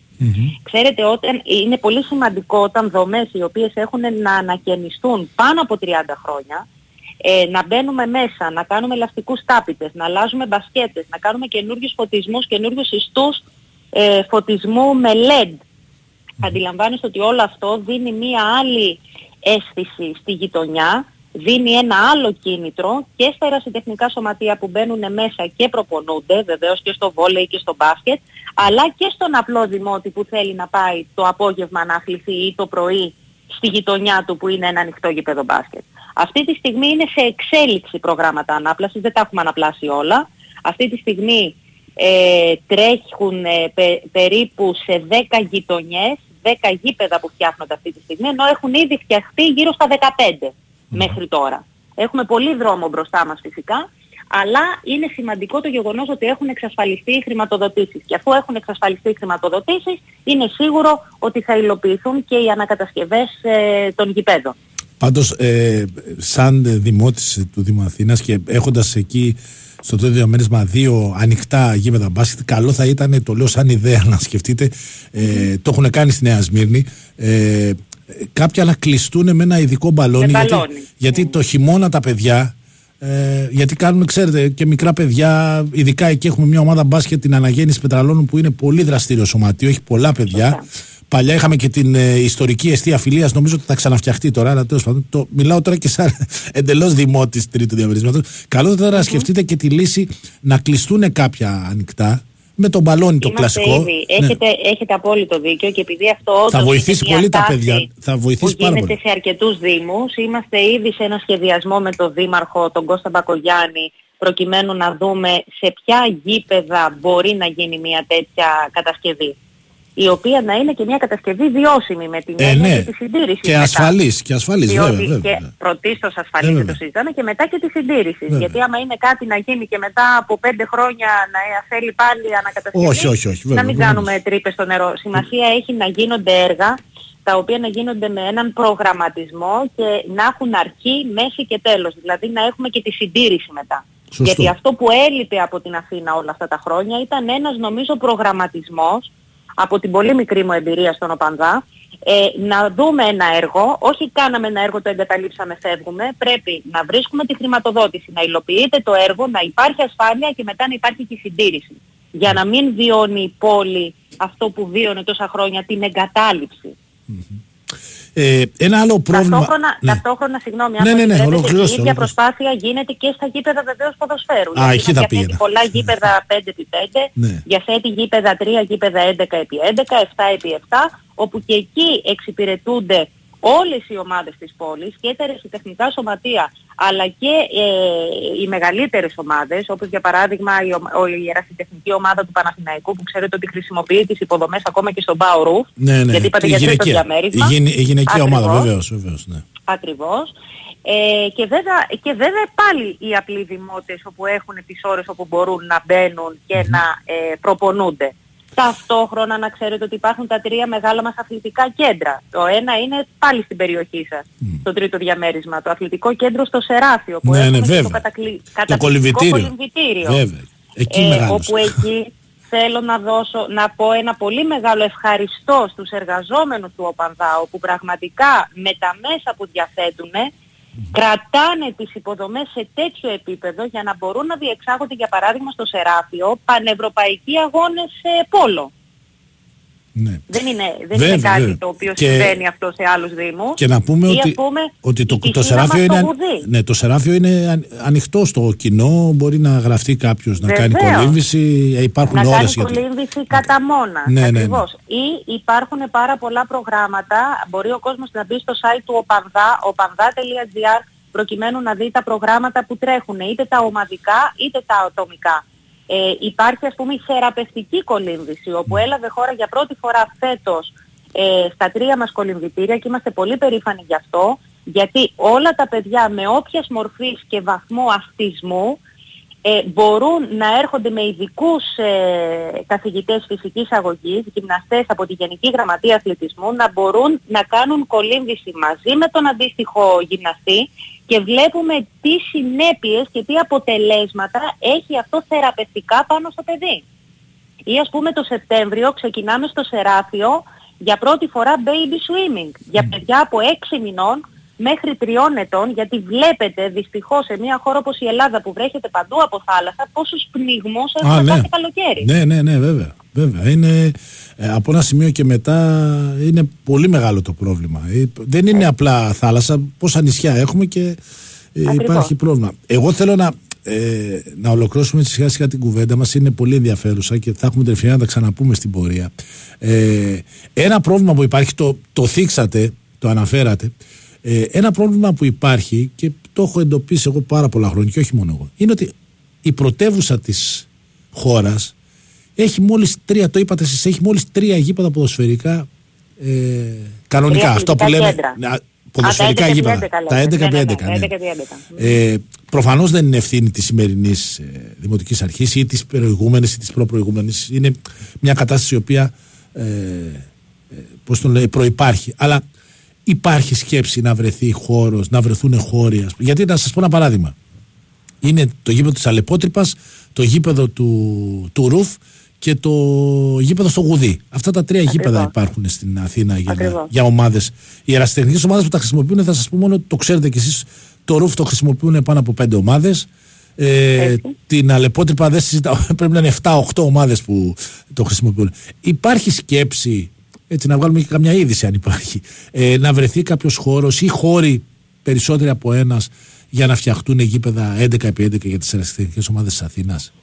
Ξέρετε, όταν, είναι πολύ σημαντικό όταν δομές οι οποίες έχουν να ανακαινιστούν πάνω από 30 χρόνια, ε, να μπαίνουμε μέσα, να κάνουμε ελαστικούς τάπητες, να αλλάζουμε μπασκέτες, να κάνουμε καινούριους φωτισμούς, καινούριους ιστούς ε, φωτισμού με LED. Αντιλαμβάνεστε ότι όλο αυτό δίνει μία άλλη αίσθηση στη γειτονιά, δίνει ένα άλλο κίνητρο και στα ερασιτεχνικά σωματεία που μπαίνουν μέσα και προπονούνται, βεβαίως και στο βόλεϊ και στο μπάσκετ, αλλά και στον απλό δημότη που θέλει να πάει το απόγευμα να αθληθεί ή το πρωί στη γειτονιά του που είναι ένα ανοιχτό γήπεδο μπάσκετ. Αυτή τη στιγμή είναι σε εξέλιξη προγράμματα ανάπλασης, δεν τα έχουμε αναπλάσει όλα. Αυτή τη στιγμή ε, τρέχουν ε, πε- περίπου σε 10 γειτονιές, 10 γήπεδα που φτιάχνονται αυτή τη στιγμή, ενώ έχουν ήδη φτιαχτεί γύρω στα 15 μέχρι τώρα. Έχουμε πολύ δρόμο μπροστά μας φυσικά, αλλά είναι σημαντικό το γεγονός ότι έχουν εξασφαλιστεί οι χρηματοδοτήσεις. Και αφού έχουν εξασφαλιστεί οι χρηματοδοτήσεις, είναι σίγουρο ότι θα υλοποιηθούν και οι ανακατασκευές ε, των γηπέδων. Πάντως, ε, σαν δημότης του Δήμου Αθήνας και έχοντας εκεί στο τότε διαμέρισμα δύο ανοιχτά γήπεδα μπάσκετ, καλό θα ήταν, το λέω σαν ιδέα να σκεφτείτε, ε, το έχουν κάνει στη Νέα Σμύρνη, ε, κάποια να κλειστούν με ένα ειδικό μπαλόνι, Με γιατί, μπαλόνι. γιατί το χειμώνα τα παιδιά ε, γιατί κάνουμε, ξέρετε, και μικρά παιδιά, ειδικά εκεί έχουμε μια ομάδα μπάσκετ την Αναγέννηση Πετραλώνου που είναι πολύ δραστήριο σωματείο, έχει πολλά παιδιά. Παλιά είχαμε και την ε, ιστορική αιστεία φιλία, νομίζω ότι θα ξαναφτιαχτεί τώρα, αλλά τέλος πάντων. Το, μιλάω τώρα και σαν εντελώς δημότη τρίτου διαμερίσματος. Καλό θα ήταν να σκεφτείτε και τη λύση να κλειστούν κάποια ανοιχτά με τον μπαλόνι το Είμαστε κλασικό. Ήδη, Ναι. έχετε, έχετε απόλυτο δίκιο και επειδή αυτό όντως Θα βοηθήσει είναι μια πολύ τα τάση παιδιά. Θα βοηθήσει που πάρα γίνεται πολύ. σε αρκετούς δήμους. Είμαστε ήδη σε ένα σχεδιασμό με τον Δήμαρχο, τον Κώστα Μπακογιάννη, προκειμένου να δούμε σε ποια γήπεδα μπορεί να γίνει μια τέτοια κατασκευή. Η οποία να είναι και μια κατασκευή βιώσιμη με την Ε, έννοια ναι. και τη συντήρηση. Και μετά. ασφαλής, και ασφαλής, Διότι βέβαια, βέβαια, και βέβαια. πρωτίστως Ε, ασφαλής βέβαια. δεν το συζητάμε και μετά και τη συντήρηση. Βέβαια. Γιατί άμα είναι κάτι να γίνει και μετά από πέντε χρόνια να θέλει πάλι ανακατασκευή, Όχι, όχι, όχι, βέβαια, να μην προφανώς. κάνουμε τρύπες στο νερό. Σημασία έχει να γίνονται έργα τα οποία να γίνονται με έναν προγραμματισμό και να έχουν αρχή, μέση και τέλος. Δηλαδή να έχουμε και τη συντήρηση μετά. Σωστό. Γιατί αυτό που έλειπε από την Αθήνα όλα αυτά τα χρόνια ήταν ένας νομίζω προγραμματισμός από την πολύ μικρή μου εμπειρία στον Οπανδά ε, να δούμε ένα έργο, όχι κάναμε ένα έργο, το εγκαταλείψαμε, φεύγουμε, πρέπει να βρίσκουμε τη χρηματοδότηση, να υλοποιείται το έργο, να υπάρχει ασφάλεια και μετά να υπάρχει και η συντήρηση. Για να μην βιώνει η πόλη αυτό που βίωνε τόσα χρόνια, την εγκατάλειψη. Ε, ένα άλλο πρόβλημα. Ταυτόχρονα, Ναι. ταυτόχρονα, συγγνώμη, αν Ναι, μου ναι, ναι, επιτρέπετε, ολοκληρώστε, η ίδια ολοκληρώστε. προσπάθεια γίνεται και στα γήπεδα βεβαίως ποδοσφαίρου. Α, εκεί θα διαθέτει πήγαινα. πολλά γήπεδα 5x5, Ναι. διαθέτει γήπεδα 3, γήπεδα 11x11, 7x7, όπου και εκεί εξυπηρετούνται όλες οι ομάδες της πόλης και τα ερασιτεχνικά σωματεία αλλά και ε, οι μεγαλύτερες ομάδες όπως για παράδειγμα η, ομα- ο- η ερασιτεχνική ομάδα του Παναθηναϊκού που ξέρετε ότι χρησιμοποιεί τις υποδομές ακόμα και στον Πάο Ρουφ Ναι, ναι. γιατί είπατε η για τρίτο γυναικεία, η, διαμέρισμα. γυναι- η γυναικεία ομάδα, Ακριβώς. βεβαίως. Βεβαίως, ναι. Ακριβώς. Ε, και, βέβαια, και βέβαια πάλι οι απλοί δημότες όπου έχουν τις ώρες όπου μπορούν να μπαίνουν και να ε, προπονούνται. Ταυτόχρονα να ξέρετε ότι υπάρχουν τα τρία μεγάλα μας αθλητικά κέντρα. Το ένα είναι πάλι στην περιοχή σας, το τρίτο διαμέρισμα. Το αθλητικό κέντρο στο Σεράφιο που Ναι, έχουμε ναι, και βέβαια. το, κατακλη... Το καταπληκτικό κολυμβητήριο. κολυμβητήριο. Βέβαια. Εκεί Ε, μεγάλωσε. όπου εκεί θέλω να δώσω, να πω ένα πολύ μεγάλο ευχαριστώ στους εργαζόμενους του ΟΠΑΝΔΑ, όπου πραγματικά με τα μέσα που διαθέτουν κρατάνε τις υποδομές σε τέτοιο επίπεδο για να μπορούν να διεξάγονται για παράδειγμα στο Σεράφιο πανευρωπαϊκοί αγώνες σε πόλο. Ναι. Δεν είναι, δεν Βέβαια, είναι κάτι βέβαια. το οποίο Και- συμβαίνει αυτό σε άλλους δήμους. Και να πούμε Ή, ότι, ας πούμε, ότι το, η το, πισίνα σεράφιο μας είναι, στο αν- Γουδί. ναι, το σεράφιο είναι αν- ανοιχτό στο κοινό. Μπορεί να γραφτεί κάποιος να κάνει Βεβαίως. κολύμβηση. ε, Υπάρχουν να ώρες κάνει για το- κολύμβηση κατά μόνα. Ναι, ναι, ναι. Ακριβώς. Ή υπάρχουν πάρα πολλά προγράμματα, μπορεί ο κόσμος να μπει στο site του οπανδά, opanda.gr, προκειμένου να δει τα προγράμματα που τρέχουν, είτε τα ομαδικά είτε τα ατομικά. Ε, υπάρχει ας πούμε η θεραπευτική κολύμβηση, όπου έλαβε χώρα για πρώτη φορά φέτος ε, στα τρία μας κολυμβητήρια και είμαστε πολύ περήφανοι γι' αυτό, γιατί όλα τα παιδιά με όποιας μορφής και βαθμό αυτισμού ε, μπορούν να έρχονται με ειδικούς ε, καθηγητές φυσικής αγωγής, γυμναστές από τη Γενική Γραμματεία Αθλητισμού, να μπορούν να κάνουν κολύμβηση μαζί με τον αντίστοιχο γυμναστή και βλέπουμε τι συνέπειες και τι αποτελέσματα έχει αυτό θεραπευτικά πάνω στο παιδί. Ή ας πούμε το Σεπτέμβριο ξεκινάμε στο Σεράφιο για πρώτη φορά baby swimming για παιδιά από 6 μηνών μέχρι 3 ετών γιατί βλέπετε δυστυχώς σε μια χώρα όπως η Ελλάδα που βρέχεται παντού από θάλασσα πόσους πνιγμούς Α, έχουμε ναι. κάθε καλοκαίρι. Ναι, ναι, ναι, βέβαια. Βέβαια. Είναι, ε, από ένα σημείο και μετά είναι πολύ μεγάλο το πρόβλημα. Ε, δεν είναι απλά θάλασσα. Πόσα νησιά έχουμε και Ε, Ακριβώς. υπάρχει πρόβλημα. Εγώ θέλω να, ε, να ολοκληρώσουμε σιγά σιγά την κουβέντα μας είναι πολύ ενδιαφέρουσα και θα έχουμε την ευκαιρία να τα ξαναπούμε στην πορεία. Ε, ένα πρόβλημα που υπάρχει, το, το θίξατε, το αναφέρατε, ε, ένα πρόβλημα που υπάρχει και το έχω εντοπίσει εγώ πάρα πολλά χρόνια και όχι μόνο εγώ, είναι ότι η πρωτεύουσα της χώρας έχει μόλις τρία, το είπατε εσείς, έχει μόλις τρία γήπεδα ποδοσφαιρικά ε, κανονικά. Τρία Αυτό που αθλητικά λέμε κέντρα. να- Α, ποδοσφαιρικά τα 11 γήπεδα. λέτε. Τα 11 Ναι, ναι, επί ναι, 11. ναι. 11 επί 11. Ε, Προφανώς δεν είναι ευθύνη της σημερινής ε, δημοτικής αρχής ή της προηγούμενης ή της προπροηγούμενης. Είναι μια κατάσταση η οποία ε, ε, πώς το λέει, προϋπάρχει. Αλλά υπάρχει σκέψη να βρεθεί χώρος, να βρεθούν χώροι. ας πούμε. Γιατί να σας πω ένα παράδειγμα. Είναι το γήπεδο της Αλεπότρυπας, το γήπεδο του, του Ρουφ και το γήπεδο στο Γουδί. Αυτά τα τρία γήπεδα υπάρχουν στην Αθήνα για, Ακριβώς. για ομάδες. Οι ερασιτεχνικές ομάδες που τα χρησιμοποιούν, θα σας πω μόνο, το ξέρετε κι εσείς, το Ρουφ το χρησιμοποιούν πάνω από πέντε ομάδες. Ε, Έτσι. την Αλεπότρυπα δεν συζητάω, πρέπει να είναι 7-8 ομάδες που το χρησιμοποιούν. Υπάρχει σκέψη, έτσι να βγάλουμε και καμιά είδηση αν υπάρχει, ε, να βρεθεί κάποιος χώρος ή χώροι περισσότεροι από ένας για να φτιαχτούν γήπεδα 11x11 για τις ερασιτεχνικές ομάδες της Αθήνας;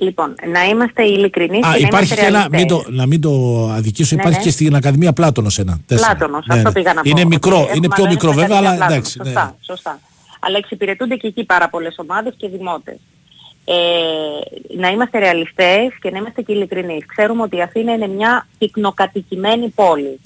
Λοιπόν, να είμαστε ειλικρινείς Α, και να υπάρχει είμαστε και ένα, μην ρεαλιστές. το, να μην το αδικήσω, Ναι, υπάρχει ναι. και στην Ακαδημία Πλάτωνος ένα. τέσσερα. Πλάτωνος, Ναι, αυτό ναι. πήγα να πω. Είναι μικρό, Ότι είναι έχουμε πιο αδέρφια μικρό βέβαια, Ακαδημία αλλά Πλάτωνος. εντάξει. ναι. Σωστά, σωστά. Αλλά εξυπηρετούνται και εκεί πάρα πολλές ομάδες και δημότες. Ε, να είμαστε ρεαλιστές και να είμαστε και ειλικρινείς. Ξέρουμε ότι η Αθήνα είναι μια πυκνοκατοικημένη πόλη.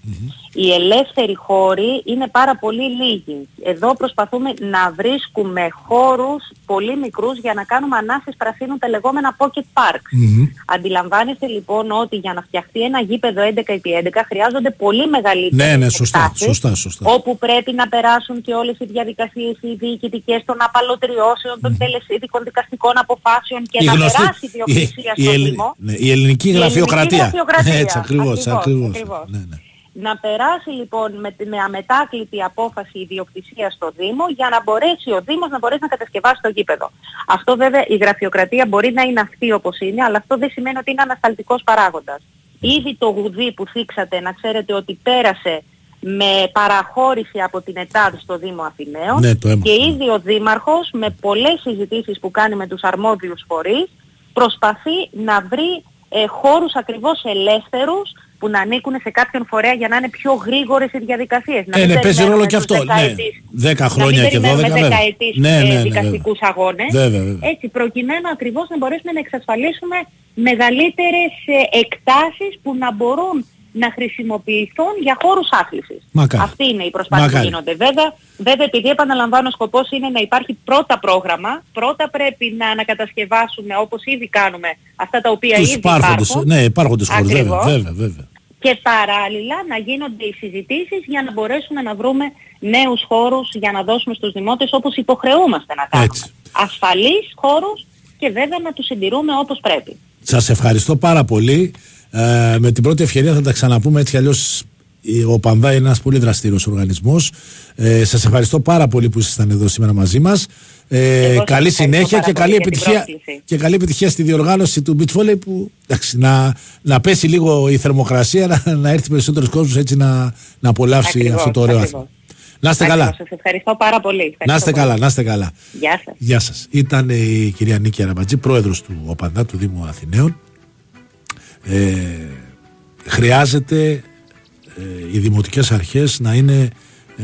Οι ελεύθεροι χώροι είναι πάρα πολύ λίγοι. Εδώ προσπαθούμε να βρίσκουμε χώρους πολύ μικρούς για να κάνουμε ανάσες πρασίνου τα λεγόμενα pocket parks. Μμμ. Αντιλαμβάνεστε λοιπόν ότι για να φτιαχτεί ένα γήπεδο 11x11 χρειάζονται πολύ μεγαλύτερες Ναι, ναι, σωστά, εκτάσεις, σωστά, σωστά. όπου πρέπει να περάσουν και όλες οι διαδικασίες οι διοικητικές των απαλωτριώσεων, των τελεσίδικων δικαστικών αποφάσεων και Η να γνωστή- περάσει η διοκτησία η- η στο Ελλη- Δήμο. ναι, η ελληνική Η γραφειοκρατία. γραφειοκρατία. Έτσι, ακριβώς, ακριβώς. ακριβώς. Ναι, ναι. Να περάσει λοιπόν με, τη- με αμετάκλητη απόφαση η διοκτησία στο Δήμο για να μπορέσει ο Δήμος να μπορέσει να κατασκευάσει το γήπεδο. Αυτό βέβαια η γραφειοκρατία μπορεί να είναι αυτή όπως είναι, αλλά αυτό δεν σημαίνει ότι είναι ανασταλτικός παράγοντας. Ήδη το γουδί που θίξατε να ξέρετε ότι πέρασε με παραχώρηση από την ΕΤΑΔ στο Δήμο Αθηναίων Ναι, το έμαθα. και ήδη ο Δήμαρχος με πολλές συζητήσεις που κάνει με τους αρμόδιους φορείς προσπαθεί να βρει ε, χώρους ακριβώς ελεύθερους που να ανήκουν σε κάποιον φορέα για να είναι πιο γρήγορες οι διαδικασίες. Να Ε, μην ναι, παίζει περιμένουμε ρόλο και τους αυτό. Ναι, δεκαετής- 10 χρόνια να και μην 12 περιμένουμε βέβαια. δεκαετής Ναι, ε, ναι, ναι, δικαστικούς αγώνες. Βέβαια, βέβαια. Έτσι, προκειμένου ακριβώς να μπορέσουμε να εξασφαλίσουμε μεγαλύτερες ε, εκτάσεις που να μπορούν να χρησιμοποιηθούν για χώρους άθλησης. Μακάρι. Αυτή είναι η προσπάθεια Μακάρι. που γίνονται. Βέβαια, βέβαια, επειδή επαναλαμβάνω, ο σκοπός είναι να υπάρχει πρώτα πρόγραμμα, πρώτα πρέπει να ανακατασκευάσουμε όπως ήδη κάνουμε αυτά τα οποία Τους ήδη υπάρχοντες, υπάρχουν. ναι, υπάρχοντες χώρους, βέβαια, Ακριβώς. βέβαια, βέβαια. Και παράλληλα να γίνονται οι συζητήσεις για να μπορέσουμε να βρούμε νέους χώρους για να δώσουμε στους δημότες όπως υποχρεούμαστε να κάνουμε. Έτσι. Ασφαλείς χώρους και βέβαια να τους συντηρούμε όπως πρέπει. Σας ευχαριστώ πάρα πολύ. Ε, με την πρώτη ευκαιρία θα τα ξαναπούμε έτσι κι αλλιώς η- ο Πανδά είναι ένας πολύ δραστήριος οργανισμός. Ε, σας ευχαριστώ πάρα πολύ που ήσασταν εδώ σήμερα μαζί μας. Ε, Εγώ σας καλή ευχαριστώ συνέχεια πάρα και πολύ καλή για την επιτυχία, πρόσκληση. και καλή επιτυχία στη διοργάνωση του beach volley που εντάξει, να, να πέσει λίγο η θερμοκρασία να, να έρθει περισσότερος κόσμος έτσι να, να απολαύσει Ακριβώς, αυτό το ωραίο ακριβώς. άθλημα. Να είστε Ακριβώς, καλά. Σας ευχαριστώ πάρα πολύ. Ευχαριστώ Να είστε πολύ. καλά, να είστε καλά. Γεια σας. Γεια σας. Ήταν η κυρία Νίκη Αραμπατζή, πρόεδρος του ΟΠΑΝΔΑ του Δήμου Αθηναίων. Ε, χρειάζεται ε, οι δημοτικές αρχές να είναι ε,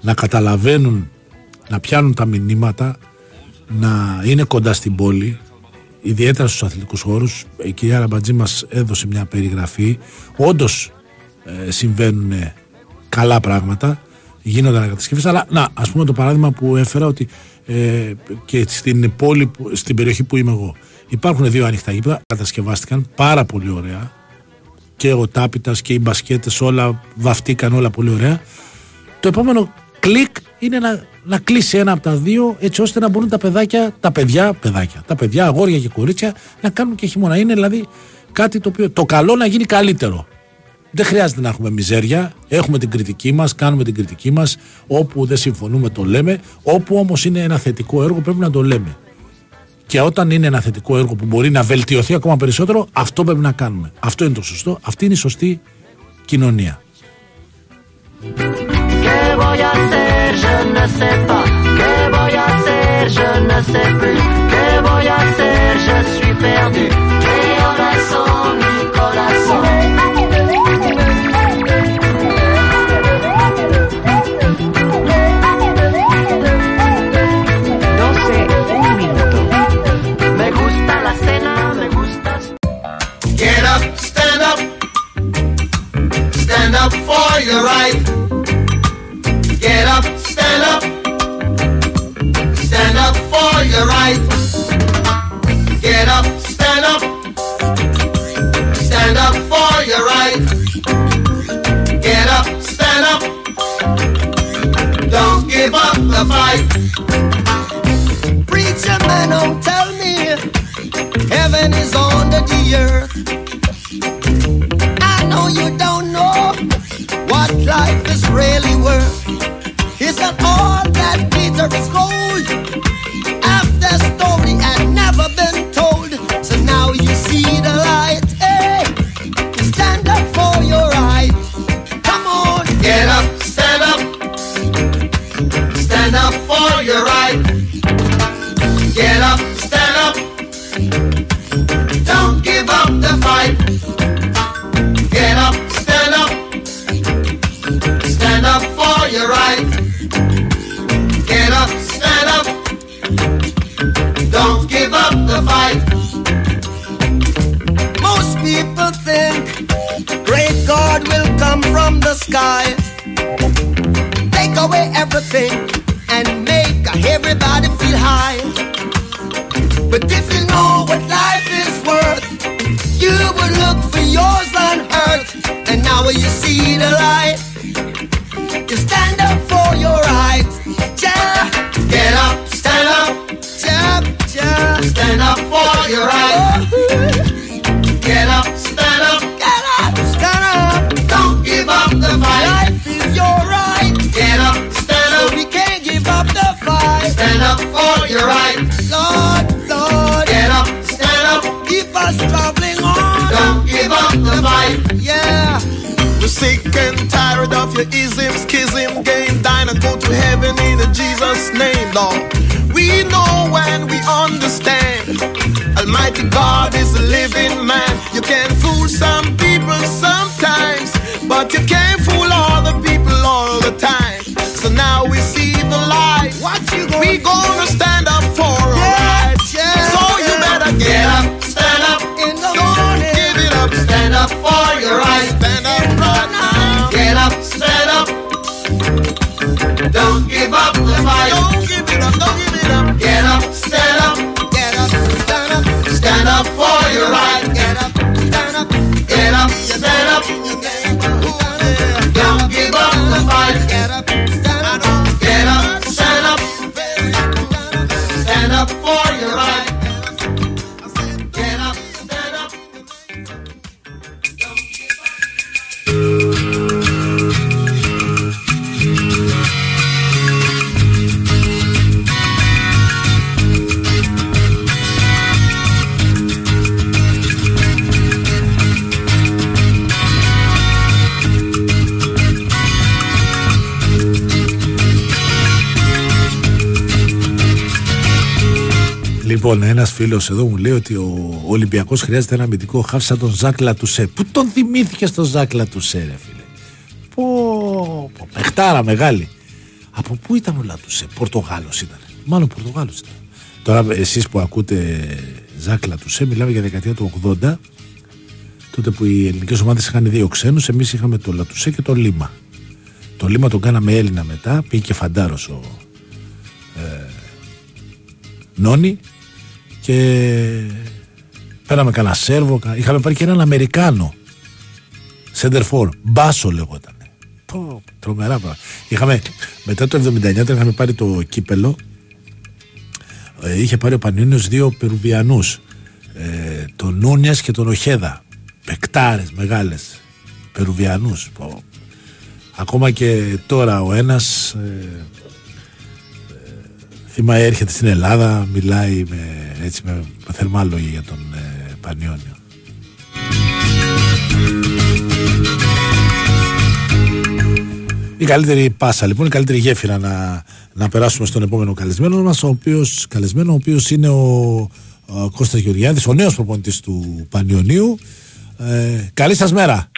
να καταλαβαίνουν να πιάνουν τα μηνύματα να είναι κοντά στην πόλη ιδιαίτερα στους αθλητικούς χώρους. Η κυρία Αραμπατζή μας έδωσε μια περιγραφή. Όντως ε, συμβαίνουν καλά πράγματα γίνονται ανακατασκευές αλλά να ας πούμε το παράδειγμα που έφερα ότι ε, και στην πόλη που- στην περιοχή που είμαι εγώ υπάρχουν δύο ανοιχτά γήπεδα κατασκευάστηκαν πάρα πολύ ωραία και ο τάπητας και οι μπασκέτες όλα βαφτήκαν όλα πολύ ωραία το επόμενο κλικ είναι να, να κλείσει ένα από τα δύο έτσι ώστε να μπορούν τα παιδάκια, τα παιδιά, παιδάκια, τα παιδιά, αγόρια και κορίτσια να κάνουν και χειμώνα. Είναι δηλαδή κάτι το οποίο το καλό να γίνει καλύτερο. Δεν χρειάζεται να έχουμε μιζέρια. Έχουμε την κριτική μας, κάνουμε την κριτική μας. Όπου δεν συμφωνούμε, το λέμε. Όπου όμως είναι ένα θετικό έργο, πρέπει να το λέμε. Και όταν είναι ένα θετικό έργο που μπορεί να βελτιωθεί ακόμα περισσότερο, αυτό πρέπει να κάνουμε. Αυτό είναι το σωστό. Αυτή είναι η σωστή κοινωνία. up for your right. Get up, stand up. Stand up for your right. Get up, stand up. Stand up for your right. Get up, stand up. Don't give up the fight. Preacher man, don't tell me heaven is under the earth. life is really worth. Is that all that glitter is gold? Λοιπόν, ένας φίλος εδώ μου λέει ότι ο Ολυμπιακός χρειάζεται ένα αμυντικό χάφ σαν τον του σε. Πού τον θυμήθηκε τον ζάκλα Λατουσέ, ρε φίλε; Πω, πω μεγάλη. Από πού ήταν ο Λατουσέ, Πορτογάλος ήταν. Μάλλον Πορτογάλος ήταν. Τώρα εσείς που ακούτε ζάκλα του σε, μιλάμε για δεκαετία του 80, τότε που οι ελληνικές ομάδες είχαν δύο ξένους, εμείς είχαμε τον Λατουσέ και τον Λίμα. Το Λίμα τον κάναμε Έλληνα μετά, πήγε και φαντάρος ο. Ε, νόνι και πέραμε κανένα Σέρβο. Είχαμε πάρει και έναν Αμερικάνο. Σέντερφορ. Μπάσο λεγόταν. Πω, τρομερά πράγματα. Είχαμε, μετά το 79 είχαμε πάρει το κύπελο. Ε, είχε πάρει ο Πανίνιος δύο περουβιανούς, Ε, τον Νούνιας και τον Οχέδα. Πεκτάρες μεγάλες Περουβιανούς. Ακόμα και τώρα ο ένας... Ε, Θυμάμαι έρχεται στην Ελλάδα, μιλάει με, έτσι, με, θερμά λόγια για τον ε, Πανιόνιο. Η καλύτερη πάσα λοιπόν, η καλύτερη γέφυρα να, να περάσουμε στον επόμενο καλεσμένο μας, ο οποίος, καλεσμένο, ο οποίος είναι ο, ο Κώστας Γεωργιάδης, ο νέος προπονητής του Πανιωνίου. Ε, καλή σας μέρα.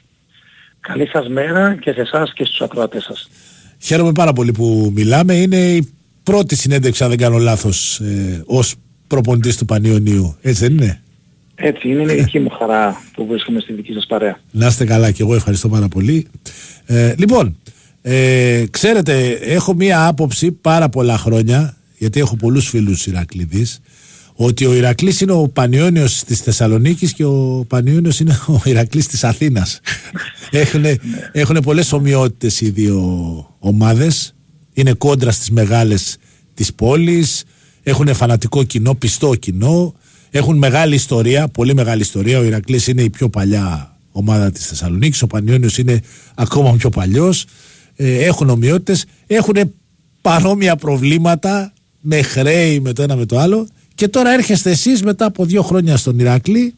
Καλή σας μέρα και σε εσάς και στους ακροατές σας. Χαίρομαι πάρα πολύ που μιλάμε. Είναι η πρώτη συνέντευξη, αν δεν κάνω λάθος, ε, ως προπονητής του Πανιωνίου. Έτσι δεν είναι; Έτσι, είναι η δική μου χαρά που βρίσκομαι στη δική σας παρέα. Να είστε καλά και εγώ ευχαριστώ πάρα πολύ. Ε, λοιπόν, ε, ξέρετε, έχω μία άποψη πάρα πολλά χρόνια, γιατί έχω πολλούς φίλους Ηρακλήδης, ότι ο Ηρακλής είναι ο Πανιόνιος της Θεσσαλονίκης και ο Πανιόνιος είναι ο Ηρακλής της Αθήνας. έχουν, έχουν πολλές ομοιότητες οι δύο ομάδες. Είναι κόντρα στις μεγάλες της πόλης. Έχουν φανατικό κοινό, πιστό κοινό. Έχουν μεγάλη ιστορία, πολύ μεγάλη ιστορία. Ο Ηρακλής είναι η πιο παλιά ομάδα της Θεσσαλονίκης. Ο Πανιόνιος είναι ακόμα πιο παλιός. Ε, έχουν ομοιότητες. Έχουν παρόμοια προβλήματα με χρέη με το ένα με το άλλο και τώρα έρχεστε εσείς μετά από δύο χρόνια στον Ηράκλη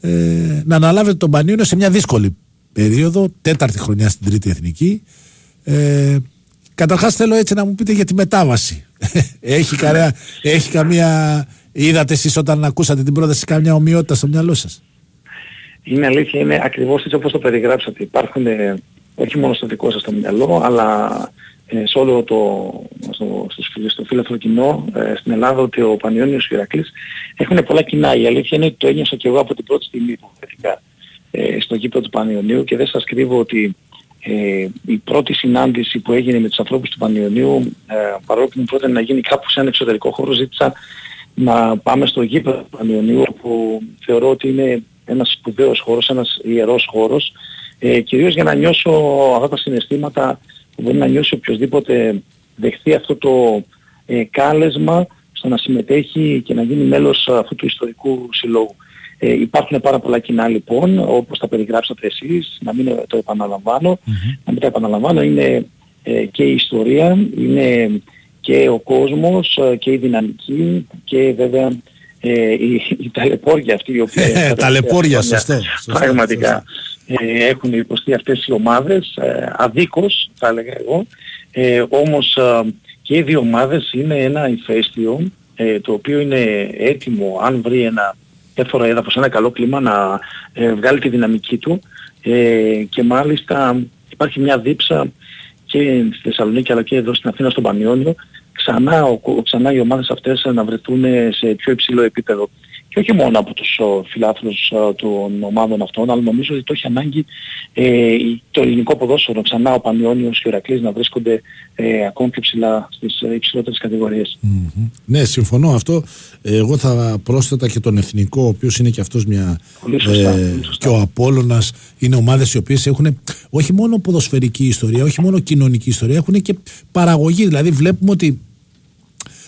ε, να αναλάβετε τον Πανιόνιο σε μια δύσκολη περίοδο, τέταρτη χρονιά στην τρίτη εθνική. Ε, καταρχάς θέλω έτσι να μου πείτε για τη μετάβαση. έχει, καρέα, έχει καμία... Είδατε εσείς όταν ακούσατε την πρόταση καμιά ομοιότητα στο μυαλό σας; Είναι αλήθεια, είναι ακριβώς έτσι όπως το περιγράψατε. Υπάρχουν ε, όχι μόνο στο δικό σας το μυαλό, αλλά ε, σε όλο το, στο, στο, στο φίλαθρο κοινό ε, στην Ελλάδα ότι ο Πανιόνιος και ο Ηρακλής έχουν πολλά κοινά. Η αλήθεια είναι ότι το ένιωσα και εγώ από την πρώτη στιγμή που βρέθηκα ε, στο γήπεδο του Πανιωνίου και δεν σας κρύβω ότι ε, η πρώτη συνάντηση που έγινε με τους ανθρώπους του Πανιωνίου ε, παρόλο που μου πρότεινε να γίνει κάπου σε ένα εξωτερικό χώρο ζήτησα να πάμε στο γήπεδο του Πανιωνίου που θεωρώ ότι είναι ένας σπουδαίος χώρος, ένας ιερός χώρος ε, κυρίως για να νιώσω αυτά τα συναισθήματα που μπορεί να νιώσει οποιοδήποτε δεχθεί αυτό το ε, κάλεσμα στο να συμμετέχει και να γίνει μέλος αυτού του ιστορικού συλλόγου. Ε, υπάρχουν πάρα πολλά κοινά λοιπόν, όπως τα περιγράψατε εσείς, να μην το επαναλαμβάνω. Να μην τα επαναλαμβάνω, είναι ε, και η ιστορία, είναι και ο κόσμος ε, και η δυναμική και βέβαια ε, η, η ταλαιπώρια αυτή η οποία... ταλαιπώρια, σωστό. Πραγματικά ε, έχουν υποστεί αυτές οι ομάδες, ε, αδίκως θα έλεγα εγώ, ε, όμως ε, και οι δύο ομάδες είναι ένα ηφαίστειο ε, το οποίο είναι έτοιμο αν βρει ένα έφορο έδαφος, ένα καλό κλίμα να ε, βγάλει τη δυναμική του. Και μάλιστα υπάρχει μια δίψα και στη Θεσσαλονίκη αλλά και εδώ στην Αθήνα στον Πανιόνιο. Ξανά, ο, ξανά οι ομάδες αυτές να βρεθούν σε πιο υψηλό επίπεδο και όχι μόνο από τους φιλάθλους των ομάδων αυτών, αλλά νομίζω ότι το έχει ανάγκη ε, το ελληνικό ποδόσφαιρο, ξανά ο Πανιόνιος και ο Ηρακλής να βρίσκονται ε, ακόμη πιο ψηλά στις ε, υψηλότερες κατηγορίες. Mm-hmm. Ναι, συμφωνώ αυτό. Εγώ θα πρόσθετα και τον εθνικό, ο οποίος είναι και αυτός μια... Πολύ σωστά, ε, πολύ σωστά. και ο Απόλλωνας είναι ομάδες οι οποίες έχουν όχι μόνο ποδοσφαιρική ιστορία, όχι μόνο κοινωνική ιστορία, έχουν και παραγωγή. Δηλαδή βλέπουμε ότι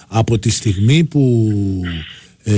από τη στιγμή που ε,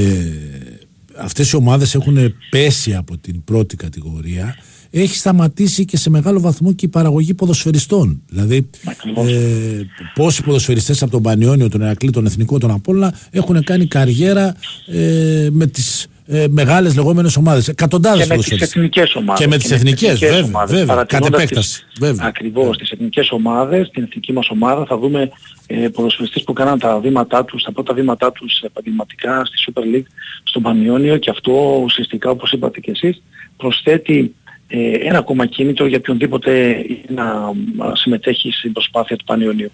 αυτές οι ομάδες έχουν πέσει από την πρώτη κατηγορία έχει σταματήσει και σε μεγάλο βαθμό και η παραγωγή ποδοσφαιριστών. Δηλαδή, ε, πόσοι ποδοσφαιριστές από τον Πανιόνιο, τον Ερακλή, τον Εθνικό, τον Απόλλωνα έχουν κάνει καριέρα ε, με τις ε, μεγάλες λεγόμενες ομάδες. Εκατοντάδες και με τις ποδοσφαιριστές. εθνικές ομάδες. Και με τις εθνικές, βέβαια, ομάδες. βέβαια, κατ' Παρατηρώντας επέκταση, τις- βέβαια. Ακριβώς, τις εθνικές ομάδες, την εθνική μας ομάδα θα δούμε ε, ποδοσφαιριστές που κάναν τα βήματά τους, τα πρώτα βήματά τους επαγγελματικά στη Super League, στον Πανιόνιο και αυτό ουσιαστικά όπως είπατε και εσείς προσθέτει ε, ένα ακόμα κίνητρο για οποιονδήποτε να α, συμμετέχει στην προσπάθεια του Πανιονίου.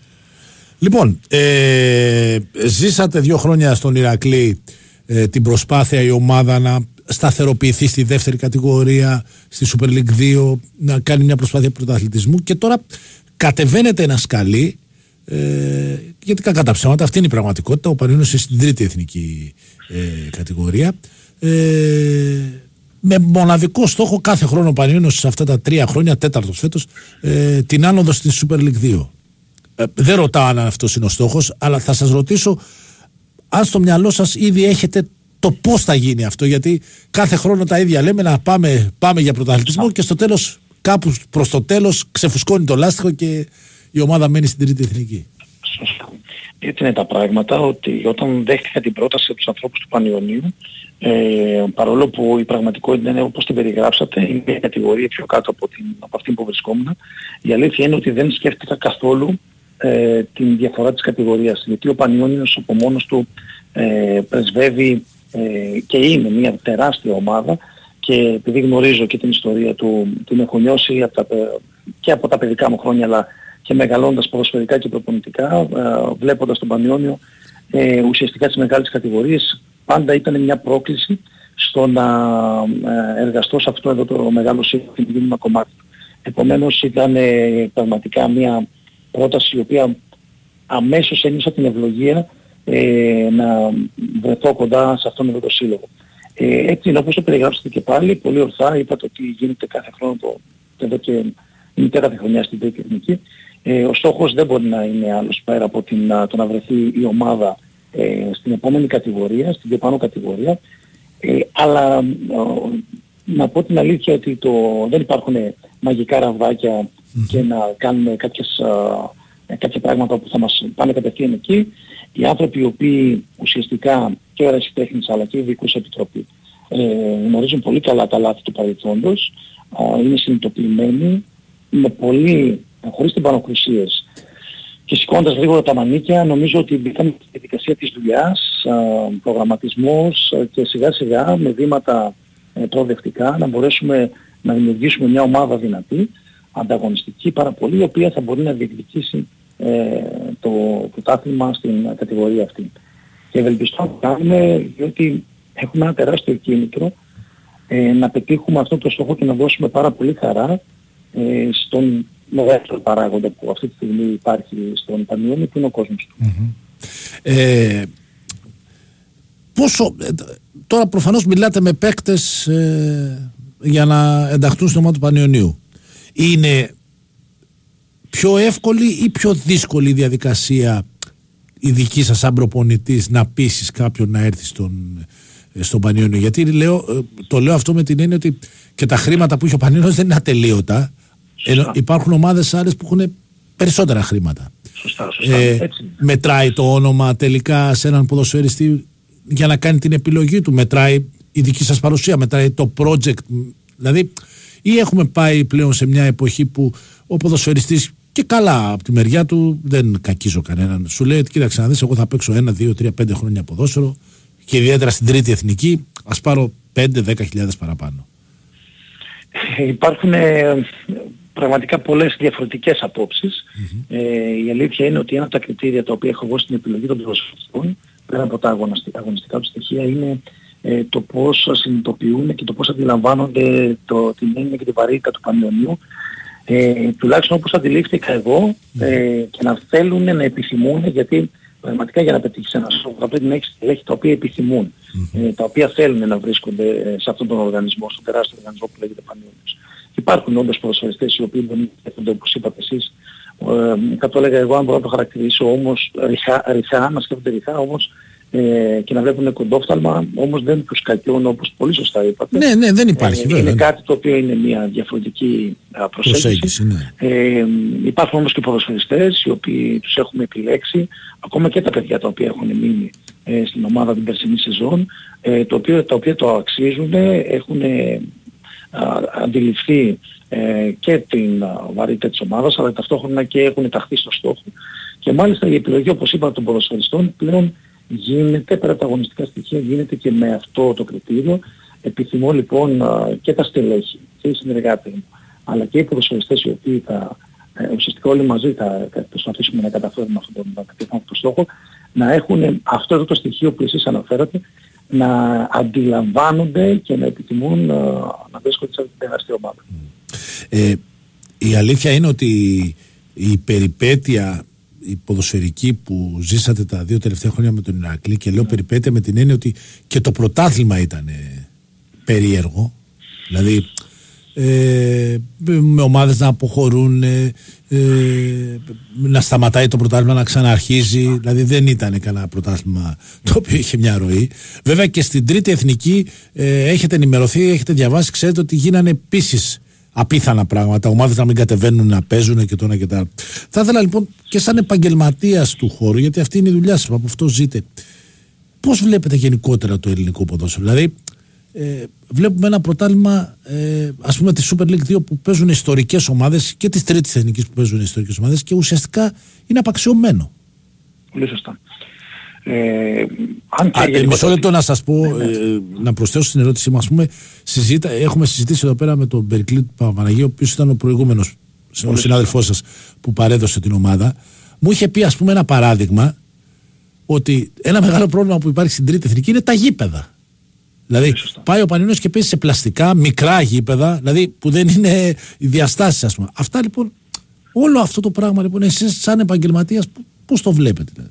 Λοιπόν, ε, ζήσατε δύο χρόνια στον Ηρακλή ε, την προσπάθεια η ομάδα να σταθεροποιηθεί στη δεύτερη κατηγορία, στη Super League 2, να κάνει μια προσπάθεια πρωταθλητισμού και τώρα κατεβαίνετε ένα σκαλί ε, γιατί κακά τα ψέματα, αυτή είναι η πραγματικότητα. Ο Πανιόνιος είναι στην τρίτη εθνική ε, κατηγορία. Ε, με μοναδικό στόχο κάθε χρόνο ο Πανιόνιος σε αυτά τα τρία χρόνια, τέταρτος φέτος, ε, την άνοδο στη Super League 2. Ε, δεν ρωτάω αν αυτός είναι ο στόχος, αλλά θα σας ρωτήσω αν στο μυαλό σας ήδη έχετε το πώς θα γίνει αυτό. Γιατί κάθε χρόνο τα ίδια λέμε να πάμε, πάμε για πρωταθλητισμό και στο τέλος, κάπου προς το τέλος, ξεφουσκώνει το λάστιχο και η ομάδα μένει στην τρίτη εθνική. Σωστά. έτσι είναι τα πράγματα, ότι όταν δέχτηκα την πρόταση από τους ανθρώπους του Πανιωνίου, ε, παρόλο που η πραγματικότητα είναι όπως την περιγράψατε, είναι μια κατηγορία πιο κάτω από, την, από αυτή που βρισκόμουν, η αλήθεια είναι ότι δεν σκέφτηκα καθόλου ε, την διαφορά της κατηγορίας, γιατί ο Πανιόνιος από μόνος του ε, πρεσβεύει ε, και είναι μια τεράστια ομάδα και επειδή γνωρίζω και την ιστορία του, την έχω νιώσει από τα, και από τα παιδικά μου χρόνια αλλά και μεγαλώντας ποδοσφαιρικά και προπονητικά, ε, βλέποντας τον Πανιόνιο ε, ουσιαστικά τις μεγάλες κατηγορίες πάντα ήταν μια πρόκληση στο να ε, εργαστώ σε αυτό εδώ το μεγάλο σύγχρονο κομμάτι. Επομένως ήταν ε, πραγματικά μια πρόταση η οποία αμέσως ένιωσα την ευλογία ε, να βρεθώ κοντά σε αυτόν εδώ το σύλλογο. Ε, έτσι είναι όπως το περιγράψατε και πάλι, πολύ ορθά είπατε ότι γίνεται κάθε χρόνο το, εδώ και είναι κάθε χρονιάς στην Τρίτη Εθνική. Ε, ο στόχος δεν μπορεί να είναι άλλος πέρα από την, το να βρεθεί η ομάδα ε, στην επόμενη κατηγορία, στην πιο πάνω κατηγορία. Ε, αλλά να πω την αλήθεια ότι το, δεν υπάρχουν μαγικά ραβδάκια και να κάνουμε κάποιες, κάποια πράγματα που θα μας πάνε κατευθείαν εκεί. Οι άνθρωποι οι οποίοι ουσιαστικά και ο Ρασιτέχνης αλλά και η Ειδικούς Επιτροπή ε, γνωρίζουν πολύ καλά τα λάθη του παρελθόντος, είναι συνειδητοποιημένοι, με πολύ, χωρίς τυμπανοκρουσίες και σηκώνοντας γρήγορα τα μανίκια νομίζω ότι μπήκαμε στη διαδικασία της δουλειάς, προγραμματισμός και σιγά σιγά με βήματα ε, προοδευτικά να μπορέσουμε να δημιουργήσουμε μια ομάδα δυνατή, ανταγωνιστική πάρα πολύ, η οποία θα μπορεί να διεκδικήσει ε, το πρωτάθλημα στην κατηγορία αυτή. Και ευελπιστώ να το κάνουμε διότι έχουμε ένα τεράστιο κίνητρο ε, να πετύχουμε αυτό το στόχο και να δώσουμε πάρα πολύ χαρά ε, στον μεγαλύτερο παράγοντα που αυτή τη στιγμή υπάρχει στον Πανιόνιο που είναι ο κόσμος του. Ε, πόσο, ε, τώρα προφανώς μιλάτε με παίκτες ε, για να ενταχθούν στο ομάδα του Πανιωνίου. Είναι πιο εύκολη ή πιο δύσκολη η διαδικασία η δική σας σαν προπονητής να πείσεις κάποιον να έρθει στον, ε, στον Πανιόνιο. Γιατί λέω, το λέω αυτό με την έννοια ότι και τα χρήματα που έχει ο Πανιόνιος δεν είναι ατελείωτα. Ενώ υπάρχουν ομάδες άλλες που έχουν περισσότερα χρήματα. Σωστά, σωστά. Ε, Έτσι. μετράει το όνομα τελικά σε έναν ποδοσφαιριστή για να κάνει την επιλογή του. Μετράει η δική σας παρουσία, μετράει το project. Δηλαδή, ή έχουμε πάει πλέον σε μια εποχή που ο ποδοσφαιριστής και καλά από τη μεριά του δεν κακίζω κανέναν. Σου λέει, κοίταξε να δεις, εγώ θα παίξω ένα, δύο, τρία, πέντε χρόνια ποδόσφαιρο και ιδιαίτερα στην τρίτη εθνική, ας πάρω πέντε, δέκα χιλιάδες παραπάνω. Υπάρχουν ε, πραγματικά πολλές διαφορετικές απόψεις. Ε, η αλήθεια είναι ότι ένα από τα κριτήρια τα οποία έχω εγώ στην επιλογή των προσφυγών, πέρα από τα αγωνιστικά, αγωνιστικά του στοιχεία, είναι ε, το πώς συνειδητοποιούν και το πώς αντιλαμβάνονται το, την έννοια και την βαρύτητα του πανελλονίου. Ε, τουλάχιστον όπως αντιλήφθηκα εγώ ε, και να θέλουν να επιθυμούν γιατί πραγματικά για να πετύχεις ένα στόχο θα πρέπει να έχεις στελέχη τα οποία επιθυμούν, ε, τα οποία θέλουν να βρίσκονται ε, σε αυτόν τον οργανισμό, στον τεράστιο οργανισμό που λέγεται Πανιόνιος. Υπάρχουν όντως ποδοσφαιριστές οι οποίοι δεν έρχονται όπως είπατε εσείς. Ε, θα το έλεγα εγώ αν μπορώ να το χαρακτηρίσω όμως ριχά, ριχά να σκέφτονται ριχά όμως ε, και να βλέπουν κοντόφθαλμα, όμως δεν τους κακιώνουν όπως πολύ σωστά είπατε. Ναι, ναι, δεν υπάρχει Ε, βέβαια. είναι κάτι το οποίο είναι μια διαφορετική α, προσέγγιση. Προσέγγιση, ναι. Ε, υπάρχουν όμως και ποδοσφαιριστές οι οποίοι τους έχουμε επιλέξει, ακόμα και τα παιδιά τα οποία έχουν μείνει ε, στην ομάδα την περσινή σεζόν, ε, το οποίο, τα οποία το αξίζουν, έχουν ε, α, αντιληφθεί ε, και την α, βαρύτητα της ομάδας, αλλά ταυτόχρονα και έχουν ταχθεί στο στόχο. Και μάλιστα η επιλογή, όπως είπα, των ποδοσφαιριστών πλέον γίνεται, πέρα από τα αγωνιστικά στοιχεία, γίνεται και με αυτό το κριτήριο. Επιθυμώ λοιπόν α, και τα στελέχη και οι συνεργάτες μου, αλλά και οι ποδοσφαιριστές οι οποίοι θα, ε, ουσιαστικά όλοι μαζί θα, θα προσπαθήσουμε να καταφέρουμε αυτόν τον, να πετύχουμε αυτό το στόχο, να έχουν αυτό εδώ το στοιχείο που εσείς αναφέρατε, να αντιλαμβάνονται και να επιθυμούν α, να βρίσκονται σε αυτή την τεράστια ομάδα. Ε, η αλήθεια είναι ότι η περιπέτεια η ποδοσφαιρική που ζήσατε τα δύο τελευταία χρόνια με τον Ηρακλή και λέω περιπέτεια με την έννοια ότι και το πρωτάθλημα ήταν ε, περίεργο δηλαδή ε, με ομάδες να αποχωρούν ε, ε, να σταματάει το πρωτάθλημα να ξαναρχίζει δηλαδή δεν ήταν κανένα πρωτάθλημα το οποίο είχε μια ροή βέβαια και στην τρίτη εθνική ε, έχετε ενημερωθεί έχετε διαβάσει ξέρετε ότι γίνανε επίσης απίθανα πράγματα, ομάδες να μην κατεβαίνουν να παίζουν και το ένα και τα άλλα. Θα ήθελα λοιπόν και σαν επαγγελματίας του χώρου, γιατί αυτή είναι η δουλειά σας, από αυτό ζείτε. Πώς βλέπετε γενικότερα το ελληνικό ποδόσφαιρο, Δηλαδή, ε, βλέπουμε ένα πρωτάθλημα, ε, ας πούμε, τη Super League 2 που παίζουν ιστορικές ομάδες και της τρίτης εθνικής που παίζουν ιστορικές ομάδες και ουσιαστικά είναι απαξιωμένο. Πολύ σωστά. Ε, αν και Α, ε, γενικότερα- μισό λεπτό να σας πω, ε, να προσθέσω στην ερώτησή μου. Ας πούμε, συζήτα, έχουμε συζητήσει εδώ πέρα με τον Περικλή Παπαναγίου, ο οποίος ήταν ο προηγούμενος ο συνάδελφός σας που παρέδωσε την ομάδα. Μου είχε πει, ας πούμε, ένα παράδειγμα ότι ένα μεγάλο πρόβλημα που υπάρχει στην τρίτη εθνική είναι τα γήπεδα. Δηλαδή, πάει ο Πανινός και παίζει σε πλαστικά, μικρά γήπεδα, δηλαδή που δεν είναι οι διαστάσεις, ας πούμε. Αυτά λοιπόν, όλο αυτό το πράγμα λοιπόν, εσείς σαν επαγγελματίας, πού- πώς το βλέπετε. Δηλαδή;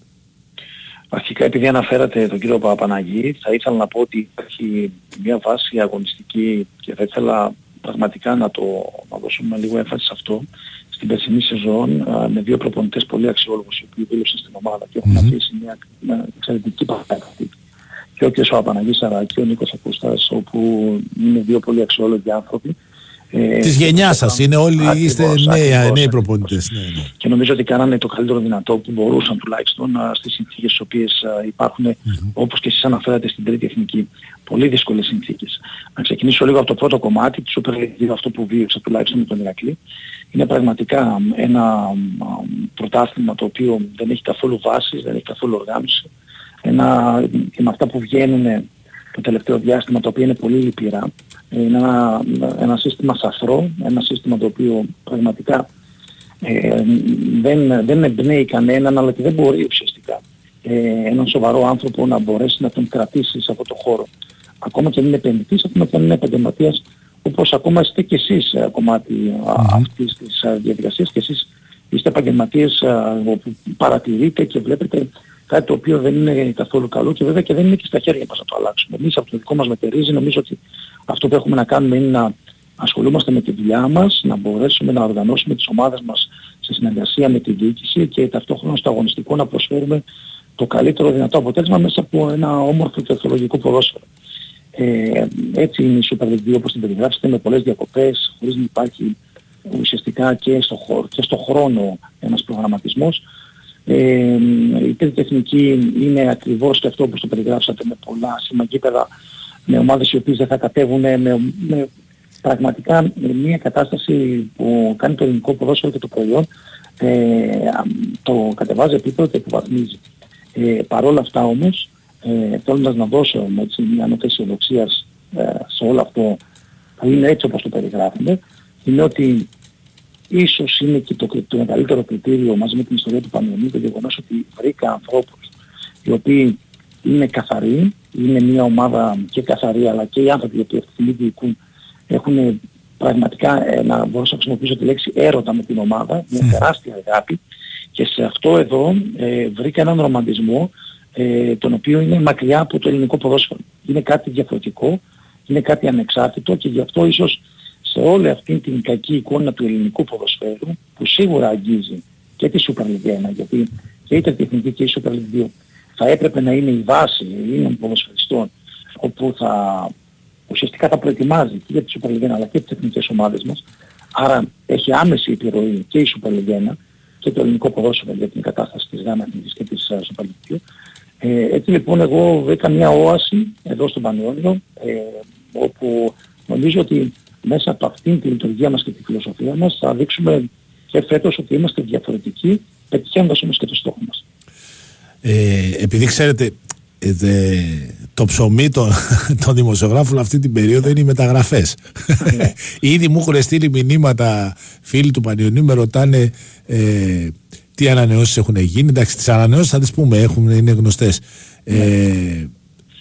Αρχικά επειδή αναφέρατε τον κύριο Παπαναγή, θα ήθελα να πω ότι υπάρχει μια βάση αγωνιστική και θα ήθελα πραγματικά να το να δώσουμε λίγο έμφαση σε αυτό. Στην περσινή σεζόν α, με δύο προπονητές πολύ αξιόλογους οι οποίοι δήλωσαν στην ομάδα και έχουν Μμμ. αφήσει μια, μια εξαιρετική παράδειγμα. Και ο κ. Παπαναγής αλλά και ο Νίκος Ακούστας όπου είναι δύο πολύ αξιόλογοι άνθρωποι. Ε, Της γενιάς σας, είναι όλοι, Ακριβώς, είστε νέοι, ακριβώς, νέοι ακριβώς. προπονητές. Ναι, ναι. και νομίζω ότι κάνανε το καλύτερο δυνατό που μπορούσαν τουλάχιστον α, στις συνθήκες στις οποίες α, υπάρχουν όπως και εσείς αναφέρατε στην τρίτη εθνική πολύ δύσκολες συνθήκες. Να ξεκινήσω λίγο από το πρώτο κομμάτι της Super League 2, αυτό που βίωσα τουλάχιστον με τον Ηρακλή. Είναι πραγματικά ένα α, πρωτάθλημα το οποίο δεν έχει καθόλου βάσεις, δεν έχει καθόλου οργάνωση. Ένα, και με αυτά που βγαίνουν το τελευταίο διάστημα, τα οποία είναι πολύ λυπηρά. Είναι ένα, ένα σύστημα σαφρό, ένα σύστημα το οποίο πραγματικά ε, δεν, δεν εμπνέει κανέναν αλλά και δεν μπορεί ουσιαστικά ε, έναν σοβαρό άνθρωπο να μπορέσει να τον κρατήσεις σε αυτό το χώρο. Ακόμα και αν είναι επενδυτής, ακόμα και αν είναι επαγγελματίας, όπως ακόμα είστε και εσείς ε, κομμάτι α, αυτής της α, διαδικασίας και εσείς είστε επαγγελματίες α, όπου παρατηρείτε και βλέπετε κάτι το οποίο δεν είναι καθόλου καλό και βέβαια και δεν είναι και στα χέρια μας να το αλλάξουμε. Εμείς από το δικό μας μετερίζει νομίζω ότι αυτό που έχουμε να κάνουμε είναι να ασχολούμαστε με τη δουλειά μας, να μπορέσουμε να οργανώσουμε τις ομάδες μας σε συνεργασία με τη διοίκηση και ταυτόχρονα στο αγωνιστικό να προσφέρουμε το καλύτερο δυνατό αποτέλεσμα μέσα από ένα όμορφο και ορθολογικό ποδόσφαιρο. Ε, έτσι είναι η Super League 2 όπως την περιγράψετε με πολλές διακοπές, χωρίς να υπάρχει ουσιαστικά και στο, χώρο, και στο χρόνο ένας προγραμματισμός. Ε, η τρίτη τεχνική είναι ακριβώς και αυτό όπως το περιγράψατε με πολλά συμμαγίπεδα, με ομάδες οι οποίες δεν θα κατέβουν, με, με πραγματικά με μια κατάσταση που κάνει το ελληνικό ποδόσφαιρο και το προϊόν ε, το κατεβάζει επίπεδο και υποβαθμίζει. Ε, Παρ' όλα αυτά όμως, ε, θέλοντας να δώσω έτσι, μια νότα αισιοδοξίας ε, σε όλο αυτό που είναι έτσι όπως το περιγράφουμε, είναι ότι ίσως είναι και το, το μεγαλύτερο κριτήριο μαζί με την ιστορία του Πανελληνίου το γεγονός ότι βρήκα ανθρώπους οι οποίοι είναι καθαροί, είναι μια ομάδα και καθαρή αλλά και οι άνθρωποι οι οποίοι αυτή τη στιγμή διοικούν έχουν πραγματικά ε, να μπορώ να χρησιμοποιήσω τη λέξη έρωτα με την ομάδα, μια τεράστια αγάπη και σε αυτό εδώ ε, βρήκα έναν ρομαντισμό ε, τον οποίο είναι μακριά από το ελληνικό ποδόσφαιρο. Είναι κάτι διαφορετικό, είναι κάτι ανεξάρτητο και γι' αυτό ίσως σε όλη αυτή την κακή εικόνα του ελληνικού ποδοσφαίρου που σίγουρα αγγίζει και τη Super League 1 γιατί και η Εθνική και η Super League 2 θα έπρεπε να είναι η βάση Ελλήνων ποδοσφαιριστών όπου θα ουσιαστικά θα προετοιμάζει και για τη Super League 1 αλλά και τις εθνικές ομάδες μας. Άρα έχει άμεση επιρροή και η Super League 1 και το ελληνικό ποδόσφαιρο για την κατάσταση της ΓΑΜΑ Εθνικής και της uh, Super League 2. Ε, έτσι λοιπόν εγώ βρήκα μια όαση εδώ στον Πανιόνιο ε, όπου νομίζω ότι μέσα από αυτήν τη λειτουργία μας και τη φιλοσοφία μας θα δείξουμε και φέτος ότι είμαστε διαφορετικοί πετυχαίνοντας όμως και το στόχο μας. Ε, επειδή ξέρετε, ε, δε, το ψωμί των το δημοσιογράφων αυτή την περίοδο είναι οι μεταγραφές. Ήδη μου έχουν στείλει μηνύματα φίλοι του Πανιωνίου, με ρωτάνε ε, τι ανανεώσεις έχουν γίνει. Εντάξει, τις ανανεώσεις θα τις πούμε, έχουν, είναι γνωστές. Ε,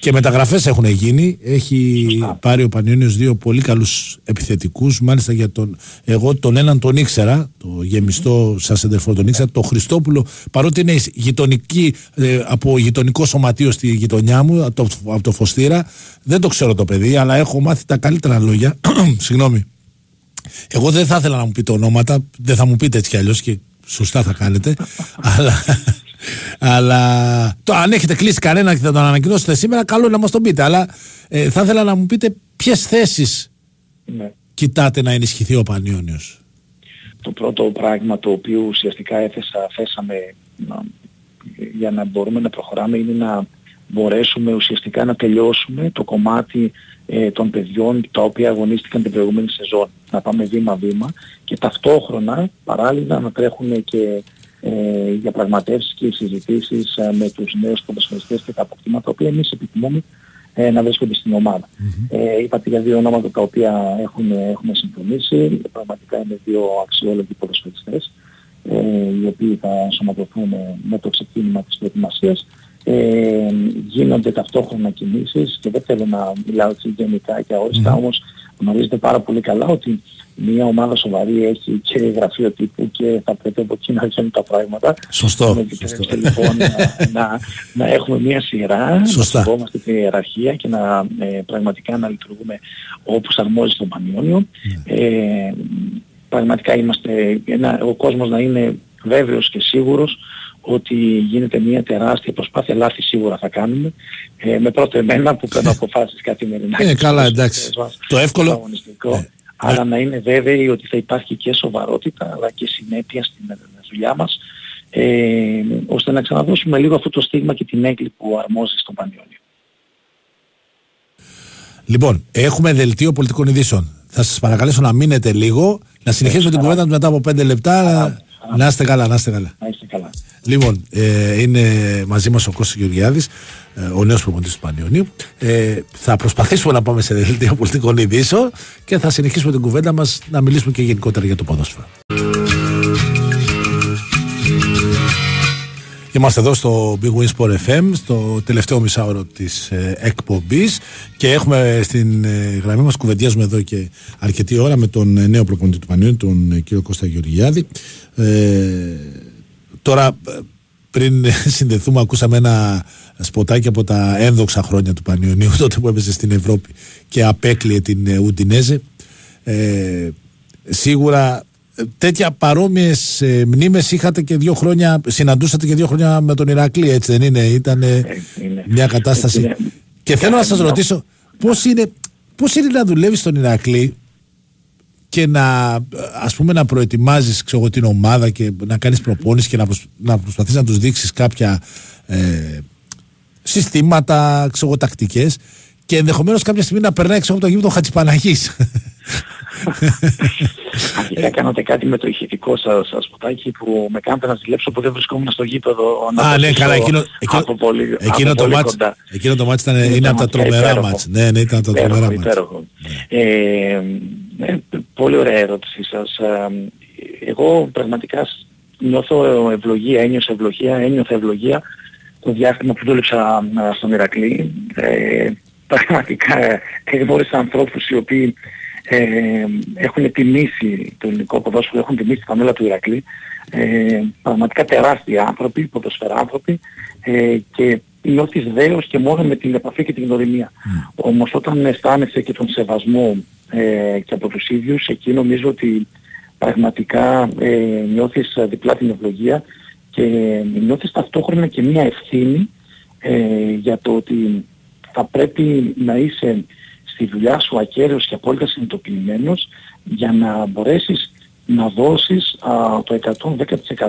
και μεταγραφές έχουν γίνει. Έχει πάρει ο Πανιόνιος δύο πολύ καλούς επιθετικούς. Μάλιστα για τον. Εγώ τον έναν τον ήξερα, το γεμιστό σας εντεφρό τον ήξερα, το Χριστόπουλο, παρότι είναι γειτονική, ε, από γειτονικό σωματείο στη γειτονιά μου, από το, από το Φωστήρα, δεν το ξέρω το παιδί, αλλά έχω μάθει τα καλύτερα λόγια. Συγγνώμη. Εγώ δεν θα ήθελα να μου πείτε ονόματα, δεν θα μου πείτε έτσι κι αλλιώς και σωστά θα κάνετε, αλλά αλλά το, αν έχετε κλείσει κανένα και θα τον ανακοινώσετε σήμερα, καλό να μας τον πείτε. Αλλά ε, θα ήθελα να μου πείτε ποιες θέσεις Ναι. κοιτάτε να ενισχυθεί ο Πανιόνιος; Το πρώτο πράγμα το οποίο ουσιαστικά έθεσα, θέσαμε να, για να μπορούμε να προχωράμε είναι να μπορέσουμε ουσιαστικά να τελειώσουμε το κομμάτι ε, των παιδιών τα οποία αγωνίστηκαν την προηγούμενη σεζόν. Να πάμε βήμα-βήμα και ταυτόχρονα παράλληλα να τρέχουν και ε, διαπραγματεύσεις και συζητήσεις ε, με τους νέους ποδοσφαιριστές και τα αποκτήματα τα οποία εμείς επιθυμούμε ε, να βρίσκονται στην ομάδα. Ε, είπατε για δύο ονόματα τα οποία έχουν, έχουμε συμφωνήσει. Πραγματικά είναι δύο αξιόλογοι ποδοσφαιριστές ε, οι οποίοι θα ενσωματωθούν με το ξεκίνημα της προετοιμασίας. Ε, γίνονται ταυτόχρονα κινήσεις και δεν θέλω να μιλάω έτσι γενικά και αόριστα, όμως γνωρίζετε πάρα πολύ καλά ότι μια ομάδα σοβαρή έχει και γραφείο τύπου και θα πρέπει από εκεί να βγαίνουν τα πράγματα. Σωστό. Με επιτρέψτε λοιπόν να, να, να έχουμε μια σειρά, Σωστά. να σεβόμαστε την ιεραρχία και να ε, πραγματικά να λειτουργούμε όπως αρμόζει στον Πανιόνιο. Ε, πραγματικά είμαστε, ένα, ο κόσμος να είναι βέβαιος και σίγουρος ότι γίνεται μια τεράστια προσπάθεια, λάθη σίγουρα θα κάνουμε, ε, με πρώτο εμένα που παίρνω αποφάσεις καθημερινά. Ε, και καλά, στους εντάξει. παίκτες μας, Το εύκολο- στο αγωνιστικό, αλλά να είναι βέβαιοι ότι θα υπάρχει και σοβαρότητα αλλά και συνέπεια στην ε, δουλειά μας ε, ώστε να ξαναδώσουμε λίγο αυτό το στίγμα και την έγκλη που αρμόζει στον Πανιόνιο. Λοιπόν, έχουμε δελτίο πολιτικών ειδήσεων. Θα σας παρακαλέσω να μείνετε λίγο, να συνεχίσουμε την κουβέντα μετά από πέντε λεπτά. Να είστε καλά, να είστε καλά. Να είστε καλά. Λοιπόν, ε, είναι μαζί μας ο Κώστας Γεωργιάδης, ε, ο νέος προπονητής του Πανιωνίου. Ε, θα προσπαθήσουμε να πάμε σε δελτίο πολιτικών ειδήσεων και θα συνεχίσουμε την κουβέντα μας να μιλήσουμε και γενικότερα για το ποδόσφαιρο. Είμαστε εδώ στο Big Win Sport FM, στο τελευταίο μισάωρο της ε, εκπομπής και έχουμε στην ε, γραμμή μας, κουβεντιάζουμε εδώ και αρκετή ώρα με τον ε, νέο προπονητή του Πανιόνιου, τον ε, κύριο Κώστα Γεωργιάδη. Ε, τώρα, ε, πριν συνδεθούμε, ακούσαμε ένα σποτάκι από τα ένδοξα χρόνια του Πανιωνίου, τότε που έπαιζε στην Ευρώπη και απέκλειε την ε, Ουντινέζε. Ε, σίγουρα ε, τέτοια παρόμοιες ε, μνήμες είχατε και δύο χρόνια, συναντούσατε και δύο χρόνια με τον Ηρακλή, έτσι δεν είναι, ήταν είναι. μια κατάσταση. Είναι. Και θέλω να σας Μια- ρωτήσω, πώς είναι, πώς είναι να δουλεύεις στον Ηρακλή; Και να ας πούμε να προετοιμάζεις ξέρω, εγώ, την ομάδα και να κάνεις προπόνηση και να, προσ, να προσπαθείς να τους δείξεις κάποια ε, συστήματα, ξέρω, εγώ, τακτικές και ενδεχομένως κάποια στιγμή να περνάει ξέρω, από το γήπεδο Χατζηπαναγής. Αρχικά κάνατε κάτι με το ηχητικό σας, σας ποτάκι που με κάνετε να ζηλέψω που δεν βρισκόμουν στο γήπεδο. να Α, το ναι, ζήσω καλά, εκείνο, εκείνο, από πολύ, εκείνο, από το πολύ μάτς, κοντά. εκείνο το μάτς ήταν, Είναι είναι, από τα πραγματικά τρομερά υπέροχο. μάτς. Ναι, ναι, ήταν από τα Υπέροχο, τρομερά μάτς. υπέροχο. Ε, ναι, πολύ ωραία ερώτησή σας. Ε, Εγώ πραγματικά σ- νιώθω ευλογία, ένιωσα ευλογία, ένιωθα ευλογία το διάστημα που δούλεψα α, στον Ηρακλή. Ε, πραγματικά ε, εγνώρισα ανθρώπους οι οποίοι ε, έχουν τιμήσει το ελληνικό ποδόσφαιρο, έχουν τιμήσει τη φανέλα του Ηρακλή. Ε, πραγματικά τεράστιοι άνθρωποι, ποδοσφαιράνθρωποι ε, και νιώθεις δέος και μόνο με την επαφή και την γνωριμία. Όμως όταν αισθάνεσαι και τον σεβασμό ε, και από τους ίδιους, εκεί νομίζω ότι πραγματικά ε, νιώθεις ε, διπλά την ευλογία και νιώθεις ταυτόχρονα και μία ευθύνη ε, για το ότι θα πρέπει να είσαι στη δουλειά σου ακέραιος και απόλυτα συνειδητοποιημένος για να μπορέσεις να δώσεις α, το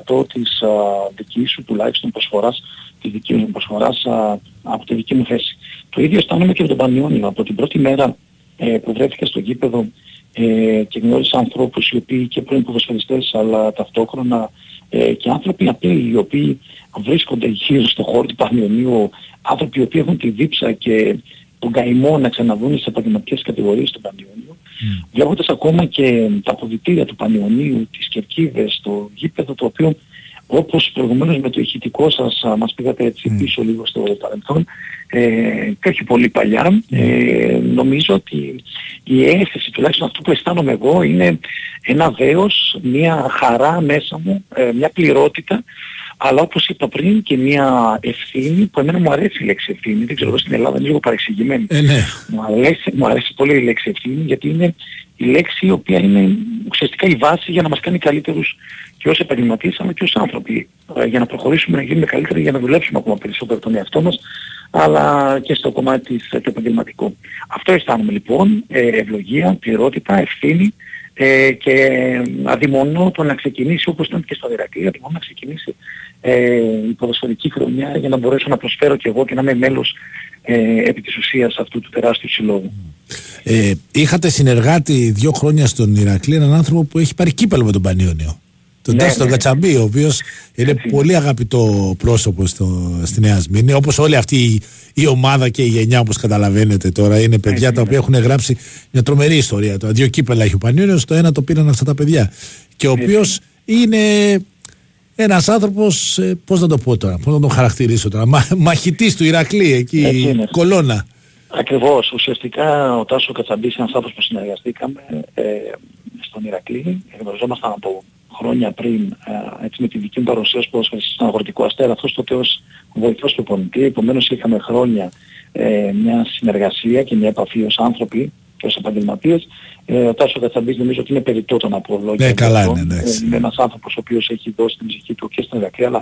110% της α, δικής σου τουλάχιστον προσφοράς, της δικής μου προσφοράς α, από τη δική μου θέση. Το ίδιο αισθάνομαι και με τον Πανιόνιο. Από την πρώτη μέρα ε, που βρέθηκα στο γήπεδο ε, και γνώρισα ανθρώπους οι οποίοι και πριν ποδοσφαιριστές αλλά ταυτόχρονα ε, και άνθρωποι απλοί οι οποίοι βρίσκονται γύρω στο χώρο του Πανιωνίου, άνθρωποι οι οποίοι έχουν τη δίψα και τον καημό να ξαναβούν στις επαγγελματικές κατηγορίες του Πανιωνίου, βλέποντας ακόμα και τα αποδητήρια του Πανιωνίου, τις κερκίδες, το γήπεδο το οποίο όπως προηγουμένως με το ηχητικό σας α, μας πήγατε έτσι πίσω λίγο στο παρελθόν ε, και όχι πολύ παλιά ε, νομίζω ότι η αίσθηση τουλάχιστον αυτό που αισθάνομαι εγώ είναι ένα δέος, μια χαρά μέσα μου, ε, μια πληρότητα αλλά όπως είπα πριν και μια ευθύνη που εμένα μου αρέσει η λέξη ευθύνη, δεν ξέρω εδώ στην Ελλάδα είναι λίγο παρεξηγημένη. Ε, ναι. Μου αρέσει, μου αρέσει πολύ η λέξη ευθύνη γιατί είναι η λέξη η οποία είναι ουσιαστικά η βάση για να μας κάνει καλύτερους και ως επαγγελματίες αλλά και ως άνθρωποι. Ε, για να προχωρήσουμε να γίνουμε καλύτεροι, για να δουλέψουμε ακόμα περισσότερο τον εαυτό μας αλλά και στο κομμάτι της, το επαγγελματικό. Αυτό αισθάνομαι λοιπόν, ε, ευλογία, πληρότητα, ευθύνη ε, και αδειμονώ το να ξεκινήσει όπως ήταν και στο Ηρακλή, αδειμονώ να ξεκινήσει ε, η ποδοσφαιρική χρονιά για να μπορέσω να προσφέρω και εγώ και να είμαι μέλος ε, επί της ουσίας αυτού του τεράστιου συλλόγου. Ε, είχατε συνεργάτη δύο χρόνια στον Ηρακλή έναν άνθρωπο που έχει πάρει κύπελο με τον Πανιόνιο. Τον Ναι, Τάσο τον ναι. Κατσαμπή, ο οποίος είναι Έτσι είναι. πολύ αγαπητό πρόσωπο στο, στη Νέα Σμήνη. Όπως όλη αυτή η, η ομάδα και η γενιά, όπως καταλαβαίνετε τώρα, είναι παιδιά Έτσι τα οποία έχουν γράψει μια τρομερή ιστορία. Το δύο κύπελα έχει ο Πανιόνιο, το ένα το πήραν αυτά τα παιδιά. Και ο οποίος είναι ένας άνθρωπος, πώς να το πω τώρα, πώς να τον χαρακτηρίσω τώρα, μα, μαχητής του Ηρακλή εκεί, Έτσι είναι. κολόνα. Ακριβώς. Ουσιαστικά ο Τάσος Κατσαμπής είναι ένας άνθρωπος που συνεργαστήκαμε ε, στον Ηρακλή. Γνωριζόμασταν από χρόνια πριν ε, έτσι, με τη δική μου παρουσία ως ποδοσφαιριστής στον αγροτικό αστέρα. Αυτός τότε ως βοηθός προπονητή. Επομένως είχαμε χρόνια ε, μια συνεργασία και μια επαφή ως άνθρωποι και ως επαγγελματίες. Ε, ο Τάσος Κατσαμπής νομίζω ότι είναι περιττό το να πω λόγια. Ναι, καλά γι' αυτό. είναι, εντάξει. Ε, είναι ένας άνθρωπος ο οποίος έχει δώσει την ψυχή του και στον Ηρακλή αλλά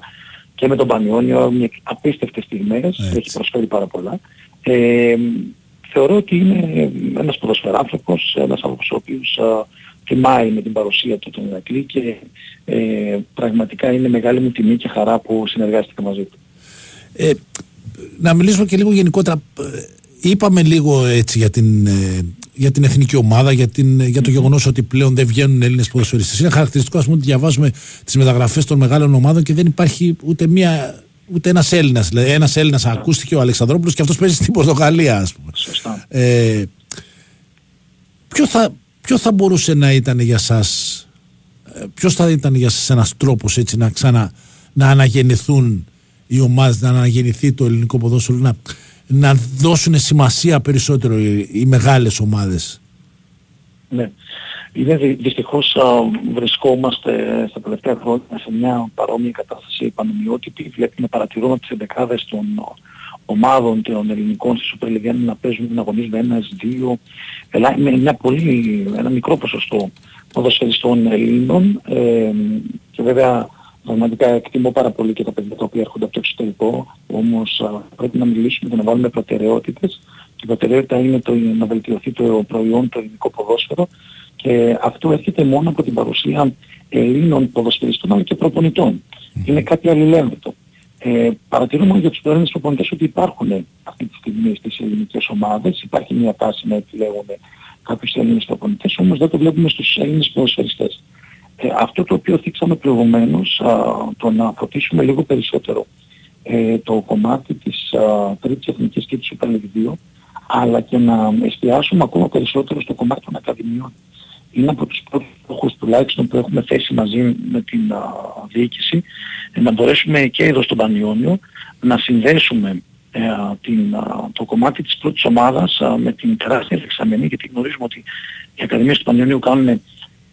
και με τον Πανιόνιο με απίστευτες στιγμές. Έτσι. Έχει προσφέρει πάρα πολλά. Ε, θεωρώ ότι είναι ένας ποδοσφαιράνθρωπος, ένας άνθρωπος ο οποίος α, τιμάει με την παρουσία του τον Ηρακλή και ε, πραγματικά είναι μεγάλη μου τιμή και χαρά που συνεργάστηκα μαζί του. Ε, να μιλήσουμε και λίγο γενικότερα. Ε, Είπαμε λίγο έτσι για την, ε, για την εθνική ομάδα, για, την, για το γεγονός ότι πλέον δεν βγαίνουν Έλληνες ποδοσφαιριστές. Είναι χαρακτηριστικό, ας πούμε, ότι διαβάζουμε τις μεταγραφές των μεγάλων ομάδων και δεν υπάρχει ούτε μία. Ούτε ένας Έλληνας. Δηλαδή, ένας Έλληνας ακούστηκε ο Αλεξανδρόπουλος και αυτός παίζει στην Πορτογαλία, ας πούμε. Σωστά. Ε, ποιο, θα, ποιος θα μπορούσε να ήταν για σας Ποιος θα ήταν για σας ένας τρόπος έτσι να ξανα να αναγεννηθούν οι ομάδες, να αναγεννηθεί το ελληνικό ποδόσφαιρο, να, να δώσουν σημασία περισσότερο οι, οι μεγάλες ομάδες; Ναι. Είναι δυ- δυστυχώς α, βρισκόμαστε στα τελευταία χρόνια σε μια παρόμοια κατάσταση πανομοιότυπη. Βλέπουμε, παρατηρούμε τις εντεκάδες των α, ομάδων των ελληνικών στη Super League να παίζουν να αγωνίζονται ένας, δύο, αλλά με μια πολύ, ένα μικρό ποσοστό ποδοσφαιριστών Ελλήνων. Ε, και βέβαια πραγματικά εκτιμώ πάρα πολύ και τα παιδιά τα οποία έρχονται από το εξωτερικό. Όμως α, πρέπει να μιλήσουμε και να βάλουμε προτεραιότητες. Και η προτεραιότητα είναι το, να βελτιωθεί το προϊόν, το ελληνικό ποδόσφαιρο. Και αυτό έρχεται μόνο από την παρουσία Ελλήνων ποδοσφαιριστών αλλά και προπονητών. Είναι κάτι αλληλένδετο. Ε, παρατηρούμε για τους Έλληνες προπονητές ότι υπάρχουν αυτή τη στιγμή στις ελληνικές ομάδες. Υπάρχει μια τάση να επιλέγουν κάποιους Έλληνες προπονητές, όμως δεν το βλέπουμε στους Έλληνες ποδοσφαιριστές. Ε, αυτό το οποίο θίξαμε προηγουμένως, α, το να φωτίσουμε λίγο περισσότερο ε, το κομμάτι της α, τρίτης εθνικής και της Super League 2, αλλά και να εστιάσουμε ακόμα περισσότερο στο κομμάτι των ακαδημιών. Είναι από τους πρώτους στόχους τουλάχιστον που έχουμε θέσει μαζί με την α, διοίκηση, ε, να μπορέσουμε και εδώ στον Πανιόνιο να συνδέσουμε ε, την, α, το κομμάτι της πρώτης ομάδας α, με την τεράστια δεξαμενή, γιατί γνωρίζουμε ότι οι ακαδημίες του Πανιονίου κάνουν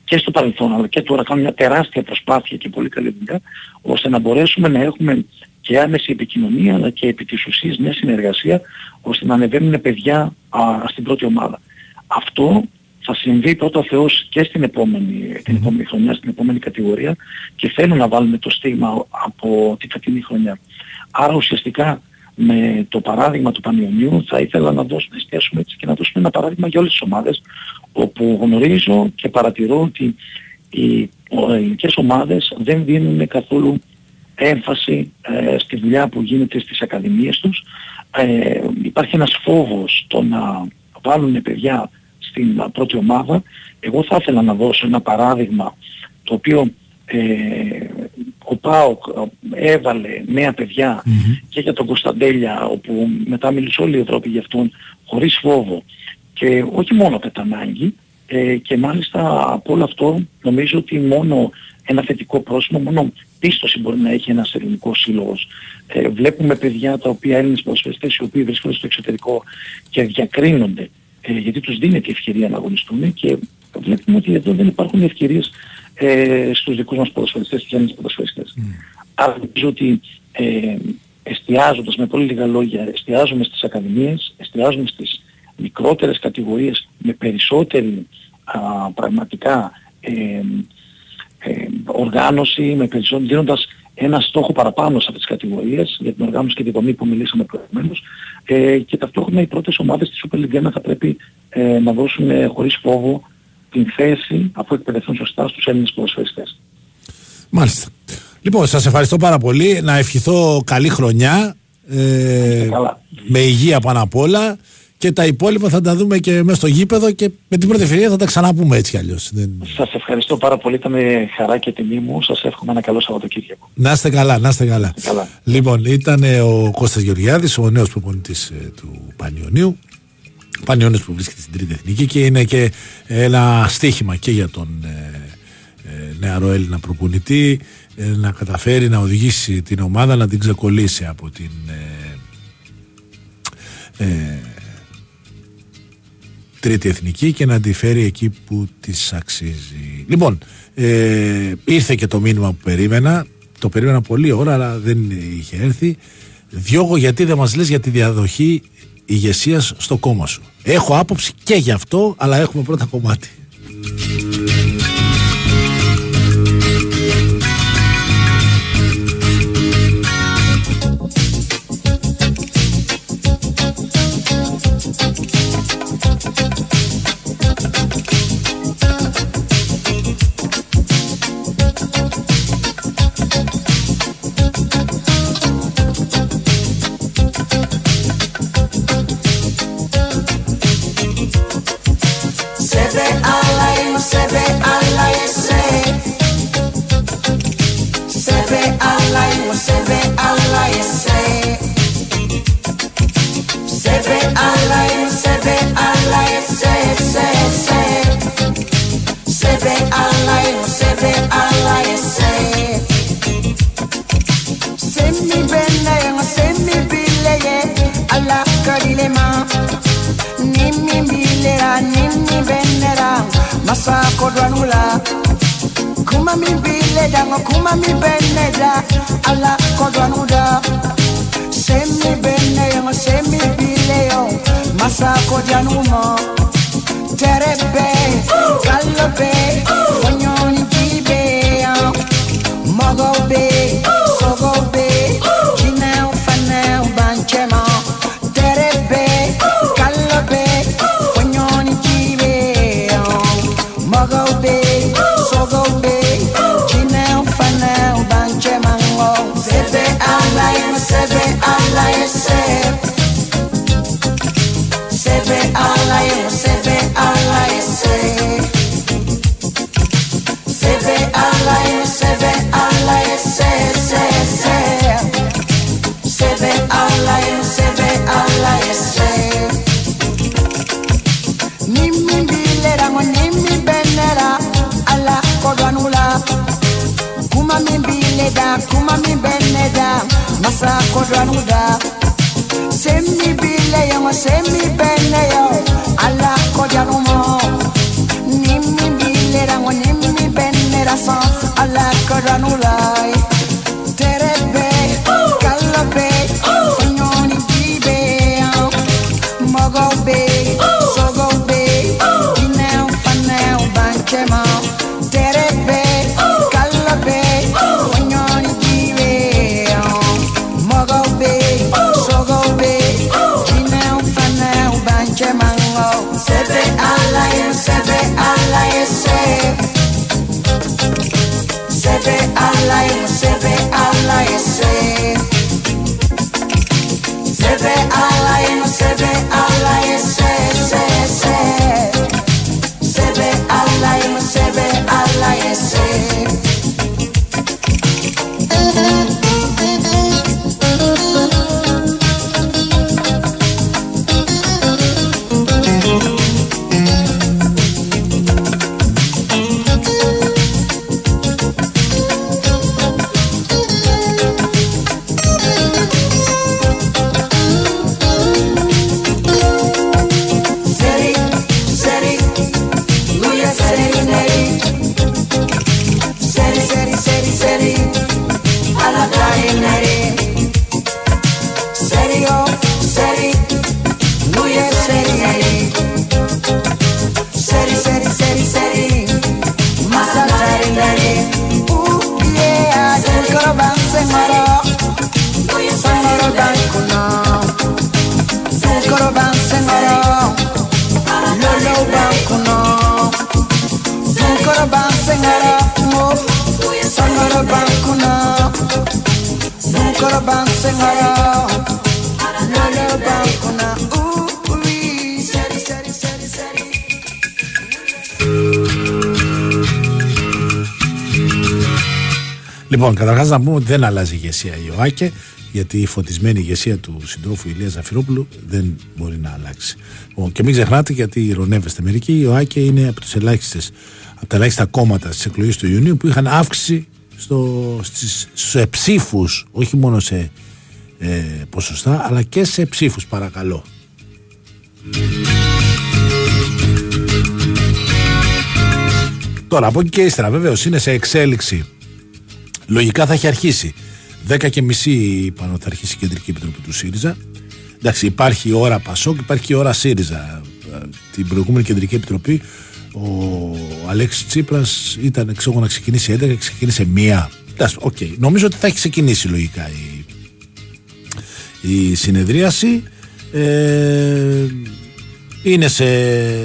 και στο παρελθόν αλλά και τώρα κάνουν μια τεράστια προσπάθεια και πολύ καλή δουλειά ώστε να μπορέσουμε να έχουμε και άμεση επικοινωνία αλλά και επί της ουσίας μια συνεργασία ώστε να ανεβαίνουν παιδιά α, στην πρώτη ομάδα. Αυτό θα συμβεί πρώτα ο Θεός και στην επόμενη, την επόμενη χρονιά, στην επόμενη κατηγορία και θέλω να βάλουμε το στίγμα από τη φετινή χρονιά. Άρα ουσιαστικά με το παράδειγμα του Πανιωνίου θα ήθελα να δώσουμε, να εστιάσουμε έτσι και να δώσουμε ένα παράδειγμα για όλες τις ομάδες όπου γνωρίζω και παρατηρώ ότι οι ο- ελληνικές ομάδες δεν δίνουν καθόλου έμφαση ε, στη δουλειά που γίνεται στις ακαδημίες τους. Ε, υπάρχει ένας φόβος το να βάλουν παιδιά στην α, πρώτη ομάδα. Εγώ θα ήθελα να δώσω ένα παράδειγμα το οποίο ε, ο ΠΑΟΚ ε, έβαλε νέα παιδιά και για τον Κωνσταντέλια όπου μετά μίλησε όλη η Ευρώπη για αυτόν χωρίς φόβο και όχι μόνο κατά ανάγκη ε, και μάλιστα από όλο αυτό νομίζω ότι μόνο ένα θετικό πρόσημο, μόνο πίστοση μπορεί να έχει ένας ελληνικός σύλλογος. Ε, βλέπουμε παιδιά τα οποία Έλληνες ποδοσφαιριστές οι οποίοι βρίσκονται στο εξωτερικό και διακρίνονται ε, γιατί τους δίνεται η ευκαιρία να αγωνιστούν και βλέπουμε ότι εδώ δεν υπάρχουν ευκαιρίες ε, στους δικούς μας ποδοσφαιριστές, τους Έλληνες ποδοσφαιριστές. Άρα νομίζω ότι ε, εστιάζοντας με πολύ λίγα λόγια, εστιάζουμε στις ακαδημίες, εστιάζουμε στις μικρότερες κατηγορίες με περισσότερη α, πραγματικά ε, ε, οργάνωση, με περισσότερο, δίνοντας ένα στόχο παραπάνω σε αυτές τις κατηγορίες για την οργάνωση και τη δομή που μιλήσαμε προηγουμένως ε, και ταυτόχρονα οι πρώτες ομάδες της Super League 1 θα πρέπει ε, να δώσουν ε, χωρίς φόβο την θέση αφού εκπαιδευτούν σωστά στους Έλληνες ποδοσφαιριστές. Μάλιστα. Λοιπόν, σας ευχαριστώ πάρα πολύ. Να ευχηθώ καλή χρονιά. Ε, καλά. με υγεία πάνω απ' όλα. Και τα υπόλοιπα θα τα δούμε και μέσα στο γήπεδο και με την πρώτη ευκαιρία θα τα ξαναπούμε έτσι κι αλλιώς. Δεν... Σας ευχαριστώ πάρα πολύ. Ήταν χαρά και τιμή μου. Σας εύχομαι ένα καλό Σαββατοκύριακο. Να είστε καλά, να είστε καλά. Καλά. Λοιπόν, ήταν ε, ο Κώστας Γεωργιάδης, ο νέος προπονητής ε, του Πανιωνίου. Πανιώνιος που βρίσκεται στην Τρίτη Εθνική και είναι και ένα στίχημα και για τον ε, ε, νεαρό Έλληνα προπονητή ε, να καταφέρει να οδηγήσει την ομάδα να την ξεκολλήσει από την ε, ε, τρίτη εθνική και να τη φέρει εκεί που της αξίζει. Λοιπόν, ε, ήρθε και το μήνυμα που περίμενα. Το περίμενα πολλή ώρα, αλλά δεν είχε έρθει. Διώγω γιατί δεν μας λες για τη διαδοχή ηγεσίας στο κόμμα σου. Έχω άποψη και γι' αυτό, αλλά έχουμε πρώτα κομμάτι. Bilera nimi benera masako dwanula. Kuma mi bileda ngo kuma mi beneda ala kodwanuda semi bene ngo semi bileo masako dwanumo. Terebe kalobe kuma Kumami Berneda, Masa Kodranuda, Semi Bileo, Semi Beneo, Alla Kodranumo, Nimi Bilera, Nimi Benera, Alla Kodranulai. calle la aire. Λοιπόν, καταρχάς να πούμε ότι δεν αλλάζει η ηγεσία η ΟΑΚΕ, γιατί η φωτισμένη ηγεσία του συντρόφου Ηλίας Ζαφυρόπουλου δεν μπορεί να αλλάξει. Λοιπόν, και μην ξεχνάτε, γιατί ηρωνεύεστε μερικοί, η ΟΑΚΕ είναι από, τις ελάχιστες, από τα ελάχιστα κόμματα στις εκλογές του Ιουνίου που είχαν αύξηση στο, στις, σε ψήφους, όχι μόνο σε ε, ποσοστά, αλλά και σε ψήφους, παρακαλώ. Τώρα από εκεί και ύστερα βεβαίως είναι σε εξέλιξη. Λογικά θα έχει αρχίσει. 10 και μισή είπαν ότι θα αρχίσει η Κεντρική Επιτροπή του ΣΥΡΙΖΑ. Εντάξει, υπάρχει η ώρα Πασόκ, υπάρχει και η ώρα ΣΥΡΙΖΑ. Ε, Την προηγούμενη Κεντρική Επιτροπή ο Αλέξης Τσίπρας ήταν ξέρω, να ξεκινήσει 11 και ξεκίνησε μία. Εντάξει, οκ. Νομίζω ότι θα έχει ξεκινήσει λογικά η, η συνεδρίαση. Ε, είναι σε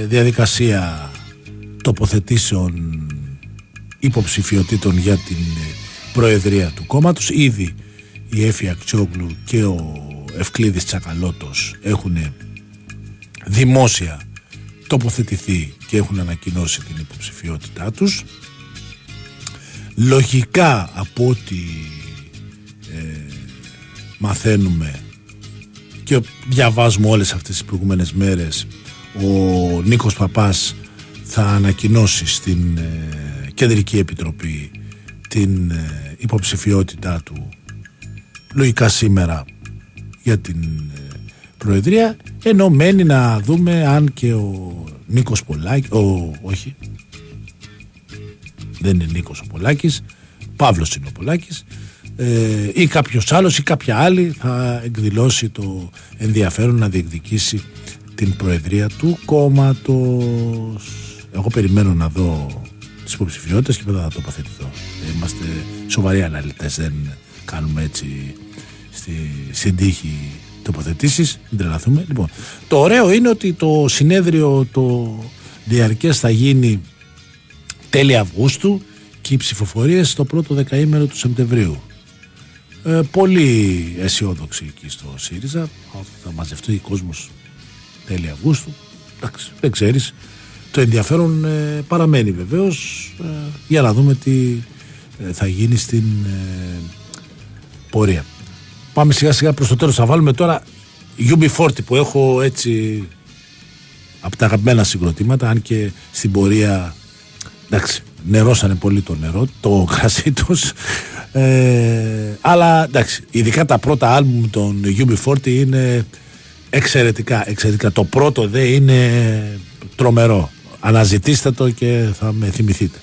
διαδικασία τοποθετήσεων υποψηφιωτήτων για την ε, προεδρία του κόμματος. Ήδη η Έφη Ακτσόγλου και ο Ευκλήδης Τσακαλώτος έχουν δημόσια τοποθετηθεί και έχουν ανακοινώσει την υποψηφιότητά τους. Λογικά από ό,τι ε, μαθαίνουμε και διαβάζουμε όλες αυτές τις προηγούμενες μέρες. Ο Νίκος Παπάς θα ανακοινώσει στην ε, Κεντρική Επιτροπή την ε, υποψηφιότητά του λογικά σήμερα για την ε, Προεδρία. Ενώ μένει να δούμε αν και ο Νίκος Πολάκης ο, όχι δεν είναι Νίκος ο Πολάκης Παύλος είναι ο Πολάκης ε, ή κάποιος άλλος ή κάποια άλλη θα εκδηλώσει το ενδιαφέρον να διεκδικήσει την Προεδρία του κόμματος εγώ περιμένω να δω τις υποψηφιότητες και μετά θα τοποθετηθώ. Είμαστε σοβαροί αναλυτές. Δεν κάνουμε έτσι στη, στην τύχη τοποθετήσεις. Μην τρελαθούμε. Λοιπόν, το ωραίο είναι ότι το συνέδριο το διαρκές θα γίνει τέλη Αυγούστου και οι ψηφοφορίες στο πρώτο δεκαήμερο του Σεπτεμβρίου. Ε, πολύ αισιόδοξοι εκεί στο ΣΥΡΙΖΑ. Θα μαζευτεί ο κόσμος τέλη Αυγούστου. Εντάξει, δεν ξέρεις. Το ενδιαφέρον ε, παραμένει βεβαίως ε, για να δούμε τι ε, θα γίνει στην ε, πορεία. Πάμε σιγά σιγά προς το τέλος. Θα βάλουμε τώρα UB40 που έχω έτσι από τα αγαπημένα συγκροτήματα αν και στην πορεία εντάξει νερώσανε πολύ το νερό, το κρασί τους ε, αλλά εντάξει ειδικά τα πρώτα άλμπουμ των UB40 είναι εξαιρετικά, εξαιρετικά. Το πρώτο δε είναι τρομερό. Αναζητήστε το και θα με θυμηθείτε.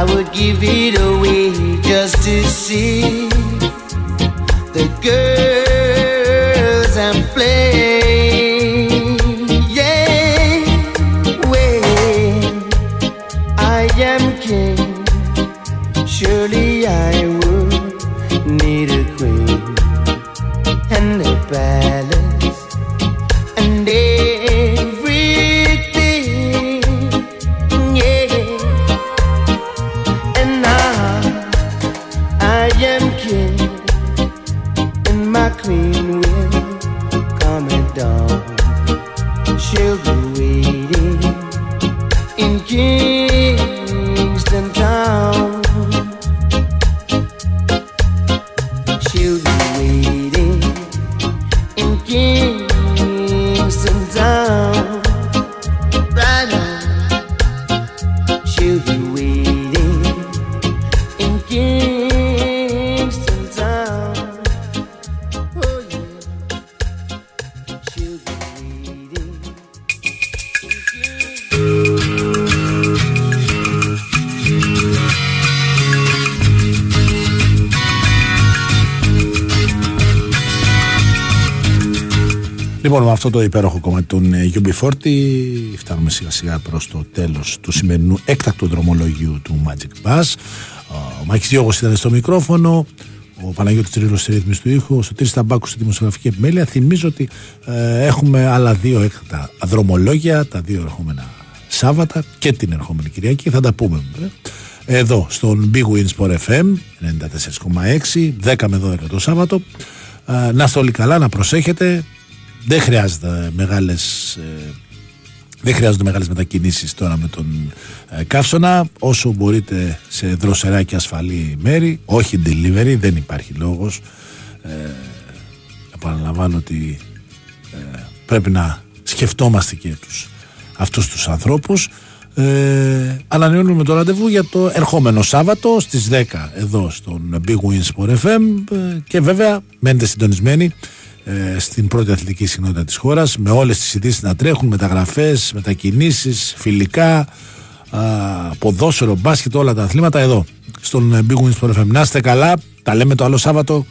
I would give it away just to see the girls αυτό το υπέροχο κομμάτι των ε, UB40 φτάνουμε σιγά σιγά προς το τέλος του σημερινού έκτακτου δρομολογίου του Magic Bus. Ο Μάκης Διώγος ήταν στο μικρόφωνο, ο Παναγιώτης Τρίλος στη ρύθμιση του ήχου, ο Σωτήρης Ταμπάκου στη δημοσιογραφική επιμέλεια. Θυμίζω ότι ε, έχουμε άλλα δύο έκτακτα δρομολόγια, τα δύο ερχόμενα Σάββατα και την ερχόμενη Κυριακή. Θα τα πούμε βέβαια. Εδώ στον Big Win Sport FM 94,6, 10 με 12 το Σάββατο. Ε, να είστε όλοι καλά, να προσέχετε. Δεν χρειάζεται μεγάλες, ε, δεν χρειάζονται μεγάλες μετακινήσεις τώρα με τον ε, καύσωνα. Όσο μπορείτε σε δροσερά και ασφαλή μέρη, όχι delivery, δεν υπάρχει λόγος. Ε, επαναλαμβάνω ότι ε, πρέπει να σκεφτόμαστε και τους, αυτούς τους ανθρώπους. Ε, ανανεώνουμε το ραντεβού για το ερχόμενο Σάββατο στις 10 εδώ στον Big Win Sport FM ε, και βέβαια μένετε συντονισμένοι ε, στην πρώτη αθλητική συχνότητα της χώρας με όλες τις ειδήσεις να τρέχουν, μεταγραφές, μετακινήσεις, φιλικά, α, ποδόσφαιρο, μπάσκετ, όλα τα αθλήματα εδώ στον Big Win Sport FM. Να είστε καλά, τα λέμε το άλλο Σάββατο.